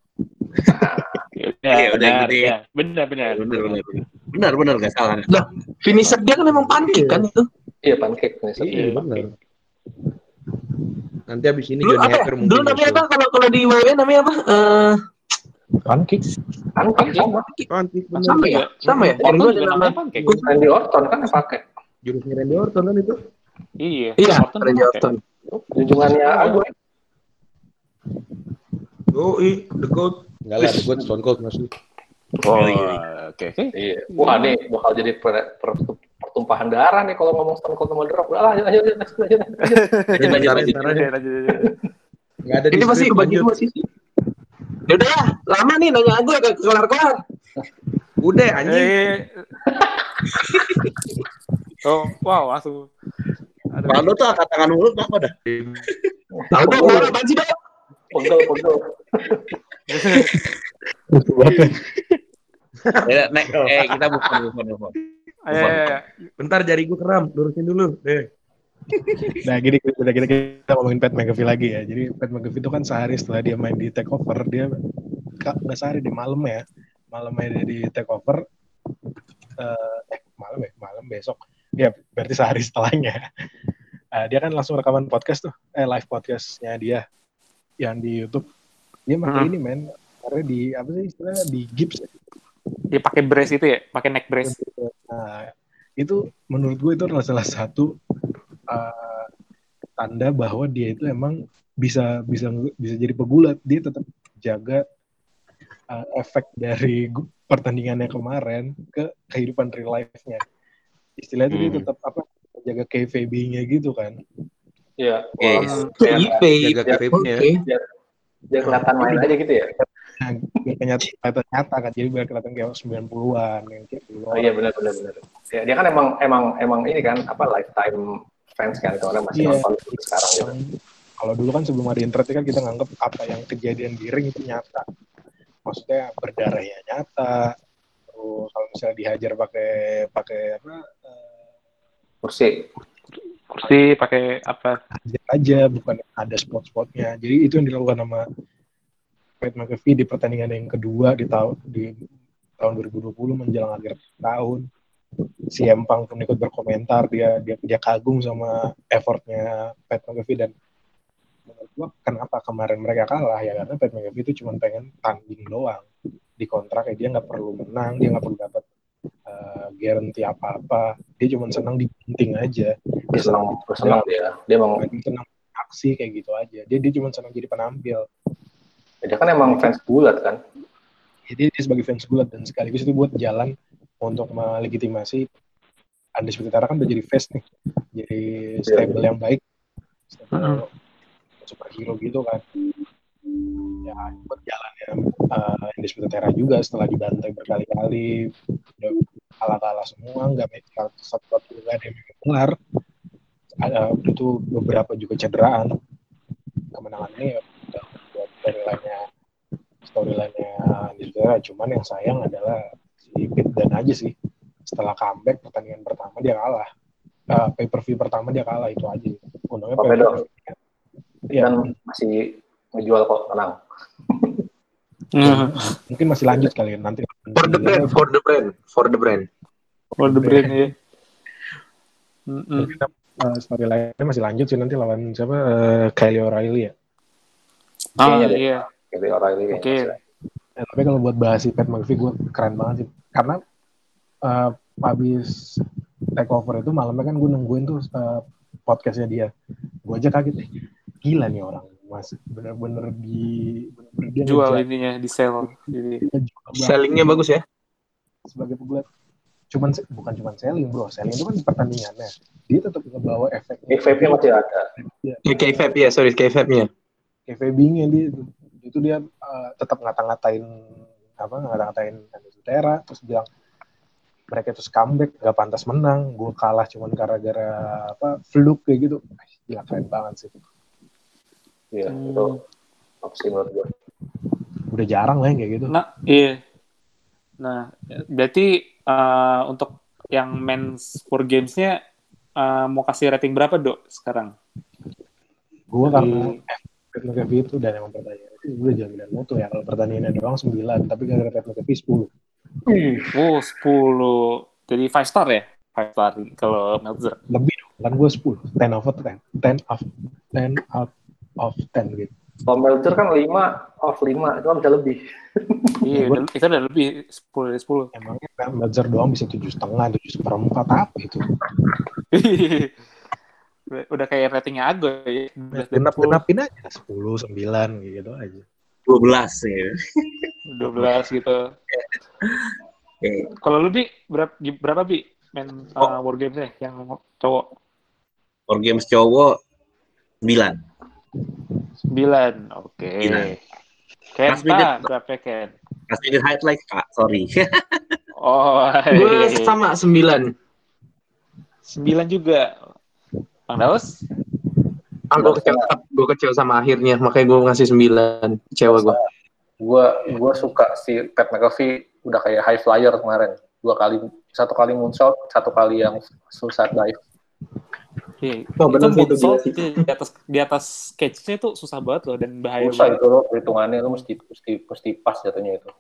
Ya, Iya, udah benar, gitu ya. ya. benar, benar. Bener, bener, bener. Benar, benar, gak salah. Finisher dia kan emang pancake kan itu. Iya, pancake. Iya, Iya, benar. Nanti abis ini Dulu Johnny apa? ya? Hacker mungkin Dulu namanya apa kalau kalau di WWE namanya apa? Eh, pancake. Pancake sama. Pancake, sama ya? Sama ya? Orton juga nama. namanya pancake. Randy Orton kan pakai. Jurusnya Randy Orton kan itu. Iya, Iya, Orton Randy. Orton. Junjungannya Agoy. Oh, ih, The Goat. Enggak lah, The Goat Stone Cold masih. Oh, Gili, gili. oke, oke. Iya. Wah, nih bakal jadi per- per- pertumpahan darah nih kalau ngomong Stone Cold sama The Rock. Udah lah, lanjut, lanjut, lanjut, lanjut. Lanjut, lanjut. Nggak ada di Ini pasti bagi dua sisi. Ya udah lah, lama nih nanya gue gak kelar-kelar. Udah, anjing. Eh. Oh, wow, langsung. Ada Valdo tuh angkat tangan mulu apa dah? Tahu keluar apaan sih dong? Pegel, pegel. Ya, next, eh kita on, move on. Ayo. Bentar jari gue keram, lurusin dulu. Eh. Nah, gini udah kita, kita ngomongin Pat McAfee lagi ya. Jadi Pat McAfee itu kan sehari setelah dia main di Takeover, dia nggak sehari di malam ya. Malamnya dia di Takeover eh eh, malam ya, malam besok. Ya, berarti sehari setelahnya. Eh, dia kan langsung rekaman podcast tuh, eh live podcastnya dia yang di YouTube. Dia pakai Hmm. ini men, karena di apa sih istilahnya di gips ya. Dia pakai brace itu ya, pakai neck brace. Nah, itu menurut gue itu adalah salah satu uh, tanda bahwa dia itu emang bisa bisa bisa jadi pegulat. Dia tetap jaga uh, efek dari pertandingannya kemarin ke kehidupan real life-nya. Istilahnya tuh dia Hmm. tetap apa jaga KVB-nya gitu kan. Iya. Oke. PIP. Jaga Ya, ya. Dia kelihatan main aja gitu ya. Nah, kelihatan nyata kan. Jadi biar kelihatan kayak 90-an yang kayak dulu. Oh iya benar benar benar. Ya, dia kan emang emang emang ini kan apa lifetime fans kan kalau orang masih Iya. nonton sekarang gitu. Yang- kalau dulu kan sebelum ada internet kan kita nganggap apa yang kejadian di ring itu nyata. Maksudnya berdarahnya nyata. Terus kalau misalnya dihajar pakai pakai apa eh, Kursi. Kursi pakai apa hajar aja bukan ada spot-spotnya. Jadi itu yang dilakukan sama Pat McAfee di pertandingan yang kedua di tahun di tahun 2020 menjelang akhir tahun. Si Empang pun ikut berkomentar dia dia dia kagum sama effortnya Pat McAfee dan menurut gua kenapa kemarin mereka kalah ya karena Pat McAfee itu cuma pengen tanding doang di kontrak ya dia nggak perlu menang dia nggak perlu dapat uh, guarantee apa-apa. Dia cuma senang dibanting aja. Dia senang senang dia. Dia emang dia senang aksi kayak gitu aja. Dia dia cuma senang jadi penampil. Dia kan emang fans bulat kan. jadi dia sebagai fans gulat dan sekaligus itu buat jalan untuk melegitimasi Undisputed Era kan udah jadi face nih. Jadi stable yang baik. Stable superhero gitu kan ya buat jalan ya uh, Undisputed Era juga setelah dibantai berkali-kali udah kalah-kalah semua nggak satu satu nggak ada yang kelar ada itu beberapa juga cederaan. Kemenangannya ya udah buat storyline-nya storyline-nya Undisputed Era cuman yang sayang adalah si Pete Dan aja sih. Setelah comeback pertandingan pertama dia kalah. Uh, pay per view pertama dia kalah itu aja. Untungnya pay per view ya. Dan masih ngejual kok tenang. mungkin masih lanjut kali ya nanti For the brand, for the brand, for the brand. for the brand ya Mm-mm. mungkin uh, storyline-nya masih lanjut sih nanti lawan siapa uh, Kyle O'Reilly ya ah Kayaknya deh. iya Gitu O'Reilly oke kayaknya. Ya, tapi kalau buat bahas si Pat McAfee gue keren banget sih karena uh, habis take over itu malamnya kan gue nungguin tuh uh, podcastnya dia gue aja kaget eh, gila nih orang mas bener-bener di bener-bener dia jual ngejar- ininya di sell. Jadi banget. Sellingnya bagus ya. sebagai pegulat cuman bukan cuman selling bro. Selling itu kan di pertandingannya. Dia tetap ngebawa efeknya. Big Vape-nya masih ada. Ya, K-Fab ya, sorry K-Fab-nya. KVB-nya dia itu dia uh, tetap ngata-ngatain apa ngata-ngatain Sutera terus bilang mereka itu comeback gak pantas menang gue kalah cuman gara-gara apa fluke kayak gitu. Gila keren banget sih Iya, Hmm. itu opsi menurut gue. udah jarang lah yang kayak gitu Nah, iya. Nah, berarti eh, untuk yang men's war games-nya eh, mau kasih rating berapa, Dok, sekarang? gue karena Pat McAfee itu dan emang pertandingan itu gue jaminan mutu ya kalau pertandingannya doang 9 tapi gara-gara Pat McAfee 10 Oh, 10. Jadi 5 star ya? 5 star kalau Meltzer. lebih dong kan gue 10 10 over 10 10 of 10 out of 10 gitu Kalau Meltzer kan 5 off 5, itu kan bisa lebih. Iya, udah- itu udah lebih 10 dari 10. emangnya Melzer doang bisa tujuh setengah tujuh seperempat apa itu udah kayak ratingnya Ago ya. 11 dari genap 10. genapin aja sepuluh sembilan gitu aja 12 ya. 12 gitu. Oke. Kalau lu Bi, berapa, berapa Bi main uh, war games-nya yang cowok? For games cowok 9. 9. Oke. Sembilan. Ken. Pak, berapa Ken? Last minute highlight kak, sorry. Oh, Gue sama 9. 9 juga. Bang Daus? Ah, gue kecewa, gue kecewa sama akhirnya, makanya gue ngasih 9. Kecewa gue. Gue gue suka si Pat McAfee udah kayak high flyer kemarin. Dua kali, satu kali moonsault, satu kali yang suicide dive. Iya. Oh, itu sih. itu di atas di atas catch-nya itu susah banget loh dan bahaya Susah banget. itu loh, perhitungannya lu mesti mesti mesti pas jatuhnya itu.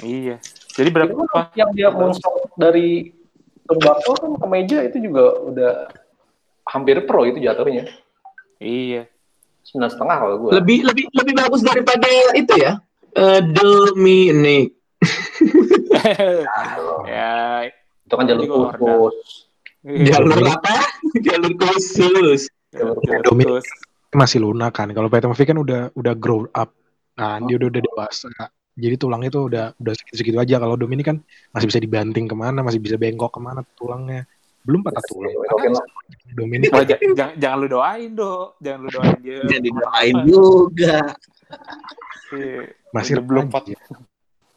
Iya. Jadi berapa Itu yang dia moonsault dari tembakau kan ke meja itu juga udah hampir pro itu jatuhnya. Iya. Sembilan setengah kalau gue. Lebih lebih lebih bagus daripada itu ya. Eh Dominic. ya. Itu kan jalur khusus. Jalur apa? Jalur khusus. Jalur khusus. masih lunak kan kalau Pat McAfee kan udah udah grow up kan dia udah, udah dewasa Jadi tulangnya tuh udah udah segitu-segitu aja. Kalau Dominic kan masih bisa dibanting ke mana, masih bisa bengkok ke mana tulangnya. Belum patah tulang. Oke lah. Dominic Wah, ja- jangan, jangan lu doain, Do. Jangan lu doain dia. Jangan didoain juga. Iya. masih belum pat- rajin.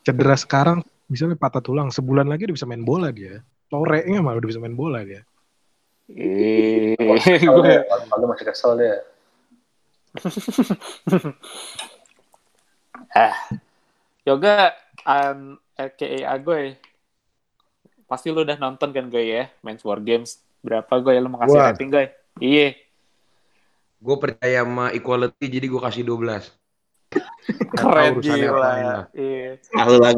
Cedera sekarang misalnya patah tulang, sebulan lagi udah bisa main bola dia. Sore-nya malah udah bisa main bola dia. Eh, gue masih kesel dia. ah. Yoga um, aka Agoy. Pasti lu udah nonton kan gue ya, Men's War Games. Berapa gue lu mau kasih Wah. rating gue? Iya. Gue percaya sama equality jadi gue kasih 12. Keren gila. Iya. Selalu lah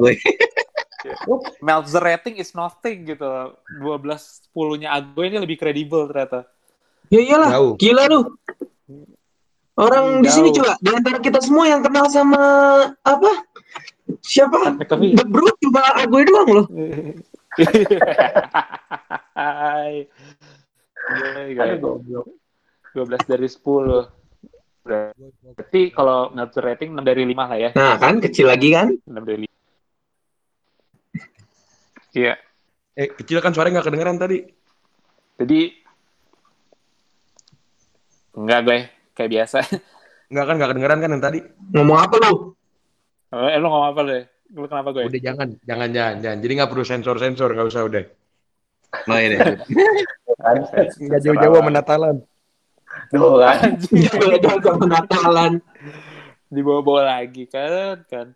gue. Meltzer rating is nothing gitu. 12 10-nya Agoy ini lebih kredibel ternyata. Ya iyalah, Jauh. gila lu. Orang di sini Jauh. juga di antara kita semua yang kenal sama apa? Siapa? McAfee. The Brute cuma gue doang loh. Hai. Gila, gila. Aduh, goblok. 12 dari 10. Berarti kalau Meltzer rating 6 dari 5 lah ya. Nah kan kecil lagi kan? 6 dari 5. Iya. Eh, kecil kan suaranya nggak kedengeran tadi. Jadi enggak gue kayak biasa. Nggak kan nggak kedengeran kan yang tadi? Ngomong apa lu? Eh lu ngomong apa lu? Lu kenapa gue? Udah jangan, jangan, jangan, jangan. Jadi nggak perlu sensor-sensor, nggak usah udah. Nah ini. Kan? Nggak jauh-jauh sama Natalan. Tuh kan. Beda sama Natalan. dibawa-bawa lagi kan kan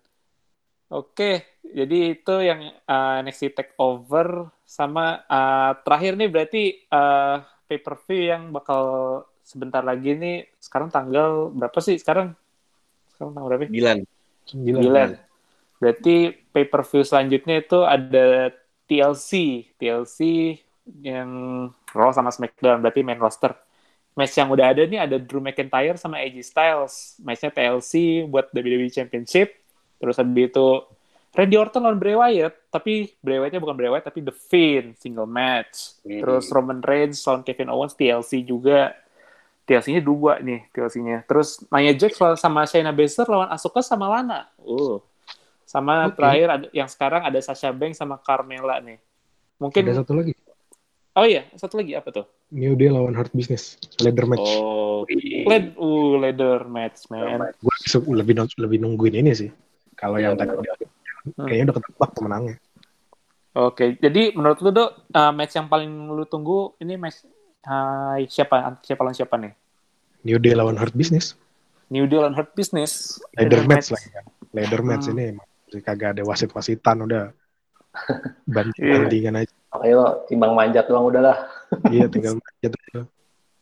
oke jadi itu yang uh, NXT Takeover sama uh, terakhir nih berarti uh, pay per view yang bakal sebentar lagi nih sekarang tanggal berapa sih sekarang sekarang tanggal berapa? Sembilan. Sembilan. Berarti pay per view selanjutnya itu ada TLC, TLC yang Raw sama SmackDown berarti main roster. Match yang udah ada nih ada Drew McIntyre sama AJ Styles. Matchnya TLC buat WWE Championship. Terus habis itu Randy Orton lawan Bray Wyatt, tapi Bray Wyatt-nya bukan Bray Wyatt tapi The Fiend single match. Wih. Terus Roman Reigns lawan Kevin Owens TLC juga. TLC-nya dua nih TLC-nya. Terus Nia Jax lawan- sama Shayna Baszler lawan Asuka sama Lana. Uh. Sama Oke. terakhir ada, yang sekarang ada Sasha Banks sama Carmella nih. Mungkin Ada satu lagi. Oh iya, satu lagi apa tuh? New Day lawan Hard Business. Leather match. Oh, Wih. led uh leather match man. Gue lebih lebih nungguin ini sih. Kalau yang Iya, tadi bener. kayaknya udah ketebak pemenangnya. Oke, jadi menurut lu Dok, uh, match yang paling lu tunggu ini match uh, siapa siapa lawan siapa nih? New Day lawan Hard Business. New Deal and Hurt Business. Leather match lagi kan. Leather match Hmm. ini emang kagak ada wasit-wasitan udah Iya. banting-bantingan aja. Makanya lo timbang manjat doang udahlah. Iya tinggal manjat aja.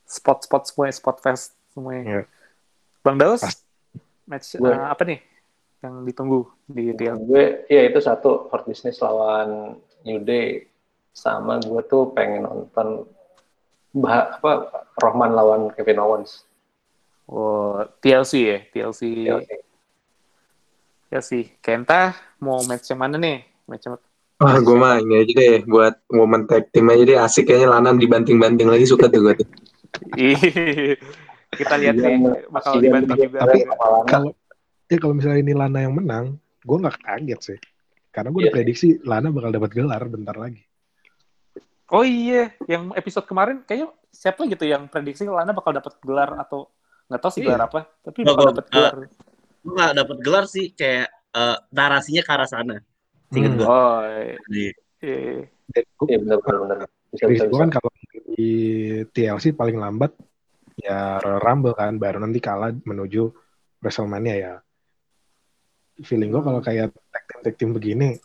Spot-spot semua, spot fest semuanya. Iya. Bang Daus, match Gue. uh, apa nih yang ditunggu di TL? Gue, ya itu satu Hard Business lawan New Day. Sama gue tuh pengen nonton bah, apa Rohman lawan Kevin Owens. Oh, TLC ya, TLC. Ya, oke. TLC. Kenta mau match yang mana nih? Match yang Wah, gue mah ini aja deh buat woman tag team aja deh asik kayaknya Lana dibanting-banting lagi suka tuh gue tuh. Kita lihat Kasian, nih bakal kasian dibanting juga. Tapi Kepalanya. kalau ya kalau misalnya ini Lana yang menang, gue nggak kaget sih. Karena gue udah Iya. prediksi Lana bakal dapat gelar bentar lagi. Oh iya, yang episode kemarin kayaknya siapa gitu yang prediksi Lana bakal dapat gelar atau nggak tahu sih Iya. gelar apa, tapi Nggak, bakal dapat gelar. Gue nggak dapet gelar sih kayak eh, narasinya ke arah sana. Singkat Hmm. gue. Oh, iya. Iya. iya. Iya benar-benar prediksi gue kan kalau di TLC paling lambat ya Royal Rumble kan, baru nanti kalah menuju WrestleMania ya. Feeling gue kalau kayak tag team tag team begini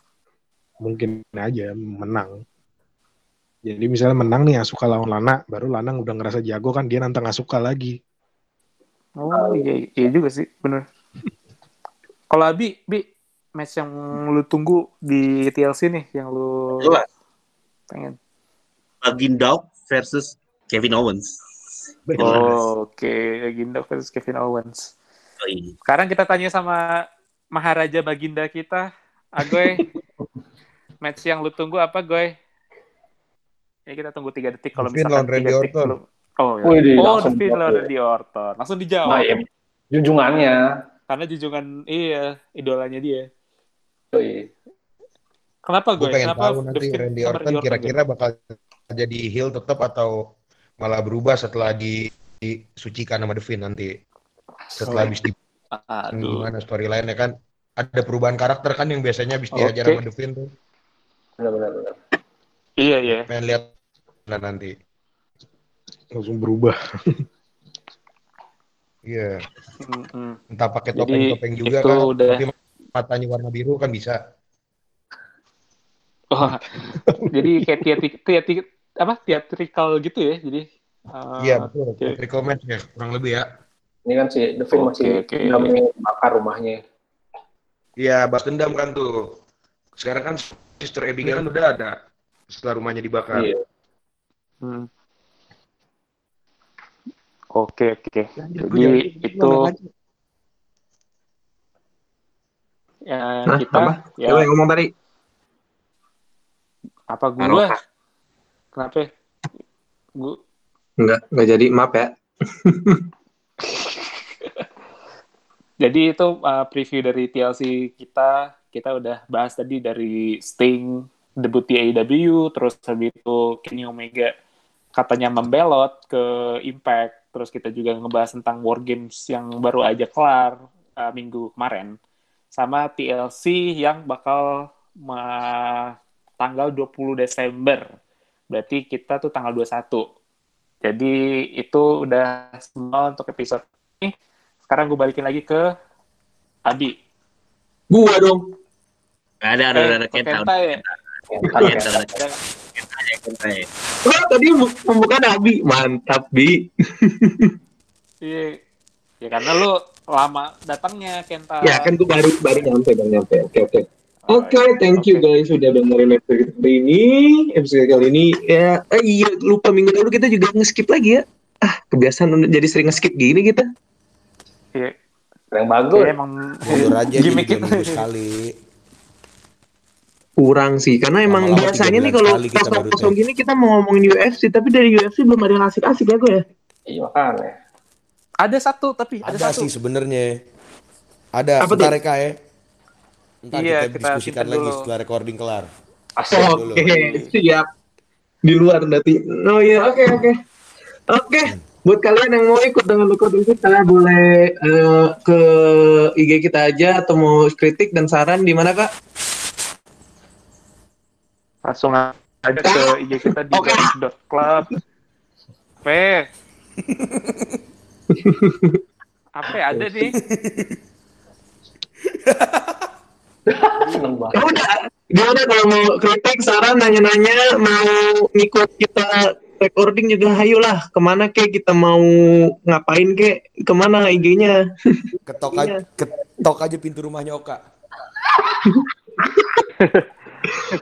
mungkin aja menang. Jadi misalnya menang nih Asuka lawan Lana, baru Lana udah ngerasa jago kan dia nantang Asuka lagi. Oh iya, iya juga sih, bener. Kalau Abi, Bi, match yang lu tunggu di TLC nih, yang lu Jelas. pengen. Bagindau versus Kevin Owens. Oh, oke, Baginda versus Kevin Owens. Oh, iya. Sekarang kita tanya sama Maharaja Baginda kita, Agoy. match yang lu tunggu apa, Goy? Ya kita tunggu tiga detik kalau misalkan lawan Randy tiga detik Orton. belum. Oh, ya. Wih, di- oh jawab lawan ya. Randy Orton. Langsung dijawab. Nah, ya, junjungannya. Karena junjungan iya idolanya dia. Yoi. Kenapa Gue gue? pengen Kenapa tahu nanti Randy Orton kira-kira bakal jadi heel tetap atau malah berubah setelah di, disucikan sama Devin nanti. Setelah habis di Aduh. gimana storyline-nya kan ada perubahan karakter kan yang biasanya habis dihajar Oke. sama Devin tuh. Benar-benar. benar. Iya iya. Pengen lihat nah nanti. langsung berubah. Iya, Mm-mm. entah pakai Jadi, topeng-topeng juga kan, udah- tapi matanya warna biru kan bisa. Wah, jadi kayak teatri, teatri, apa theatrical gitu ya. Jadi uh, Iya betul, oke. theatrical match ya, kurang lebih ya. Ini kan si Devin Oke, masih oke. namanya bakar rumahnya. Iya, balas dendam kan tuh. Sekarang kan Sister Abigail kan udah ada setelah rumahnya dibakar. Iya. Hmm. Oke oke. Lanjut, Jadi gua itu lanjut. ya Hah, kita apa? ya yang ngomong tadi? apa gue? Barokah. Kenapa? Gue Enggak, enggak jadi. Maaf ya. Jadi itu uh, preview dari TLC kita. Kita udah bahas tadi dari Sting debut di AEW, terus habis itu Kenny Omega katanya membelot ke Impact. Terus kita juga ngebahas tentang War Games yang baru aja kelar uh, minggu kemarin. Sama TLC yang bakal tanggal 20 Desember. Berarti kita tuh tanggal 21. Jadi itu udah semua untuk episode ini. Sekarang gue balikin lagi ke Abi. Gua dong. Ada ada ada, ada Eh, ke Kenta, Kenta ya. Kenta, Kenta, ada Kenta ya. Tadi mem- pembukaan Abi. Mantap, Bi. Iya. Ya karena lu lama datangnya Kenta. Ya kan gue baru baru nyampe baru nyampe. Oke oke. Oh, Oke, iya. thank you guys sudah dengerin episode kali ini. Episode kali ini ya, eh, iya lupa minggu lalu kita juga nge-skip lagi ya. Ah, kebiasaan jadi sering nge-skip gini kita. Iya. Yang bagus. Iya, emang Mundur aja jadi gimmick dua itu. minggu sekali. Kurang sih, karena emang Lama-lama biasanya nih kalau kita baru kosong-kosong gini kita mau ngomongin UFC, tapi dari UFC belum ada yang asik-asik ya gue ya. Iya makanya. Ada satu tapi ada, Ada satu. sih sebenarnya. Ada Apa sebentar ya Kak ya. Ntar Iya, kita kita diskusikan simpen lagi setelah recording kelar. Asik. Oke, siap. Di luar berarti. Oh iya, oke oke. Oke, buat kalian yang mau ikut dengan recording kita boleh eh, ke IG kita aja atau mau kritik dan saran di mana kak? Langsung aja ke IG kita di Oke. club. P. Apa ya, ada nih? Banget. Ya udah, gimana kalau mau kritik, saran, nanya-nanya, mau ngikut kita recording juga, ayolah. Ke mana kek kita mau ngapain kek? Ke mana IG-nya? Ketok Iya. aja, ketok aja pintu rumahnya Oka.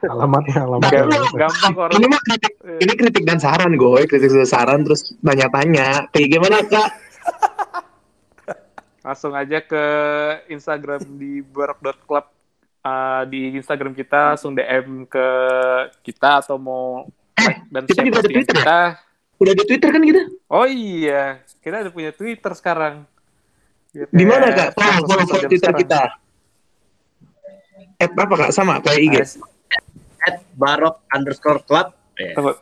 Alamatnya, Nah, alamatnya. Gampang kok. Ini mah kritik, ini kritik dan saran gue, kritik dan saran terus tanya-tanya. Kayak gimana kak? Langsung aja ke Instagram di barok.club. Uh, di Instagram kita langsung DM ke kita atau mau like dan kita share juga ada Twitter ya? kita. Udah di Twitter kan kita? Oh iya, kita udah punya Twitter sekarang. Biar Di mana kayak kak? Follow, sosmed follow, follow Twitter sekarang. kita. At apa kak? Sama kayak IG. At barok underscore club. Ya. Tunggu.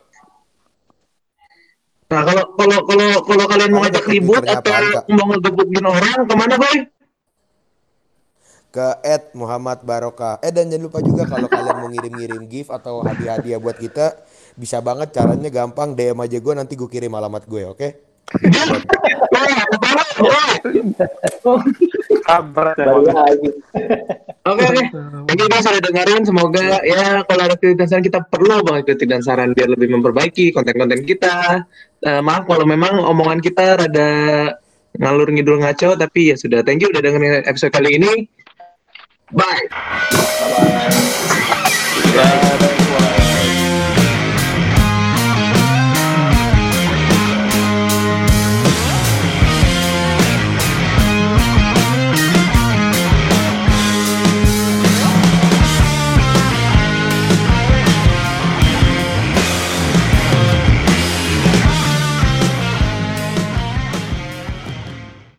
Nah kalau kalau kalau kalau kalian mau ngajak tuh ribut atau mau ngegebukin orang ke mana boy? Ke Ed Muhammad Baroka. Eh dan jangan lupa juga kalau kalian mau ngirim-ngirim gift atau hadiah-hadiah buat kita, bisa banget caranya gampang DM aja gue nanti gue kirim alamat gue, oke? Baru lagi. Oke oke. Oke guys sudah dengerin semoga ya kalau ada kritik dan saran kita perlu banget kritik dan saran biar lebih memperbaiki konten-konten kita. Eh, maaf kalau memang omongan kita rada ngalur ngidul ngaco tapi ya sudah thank you udah dengerin episode kali ini. Bye. Dadah.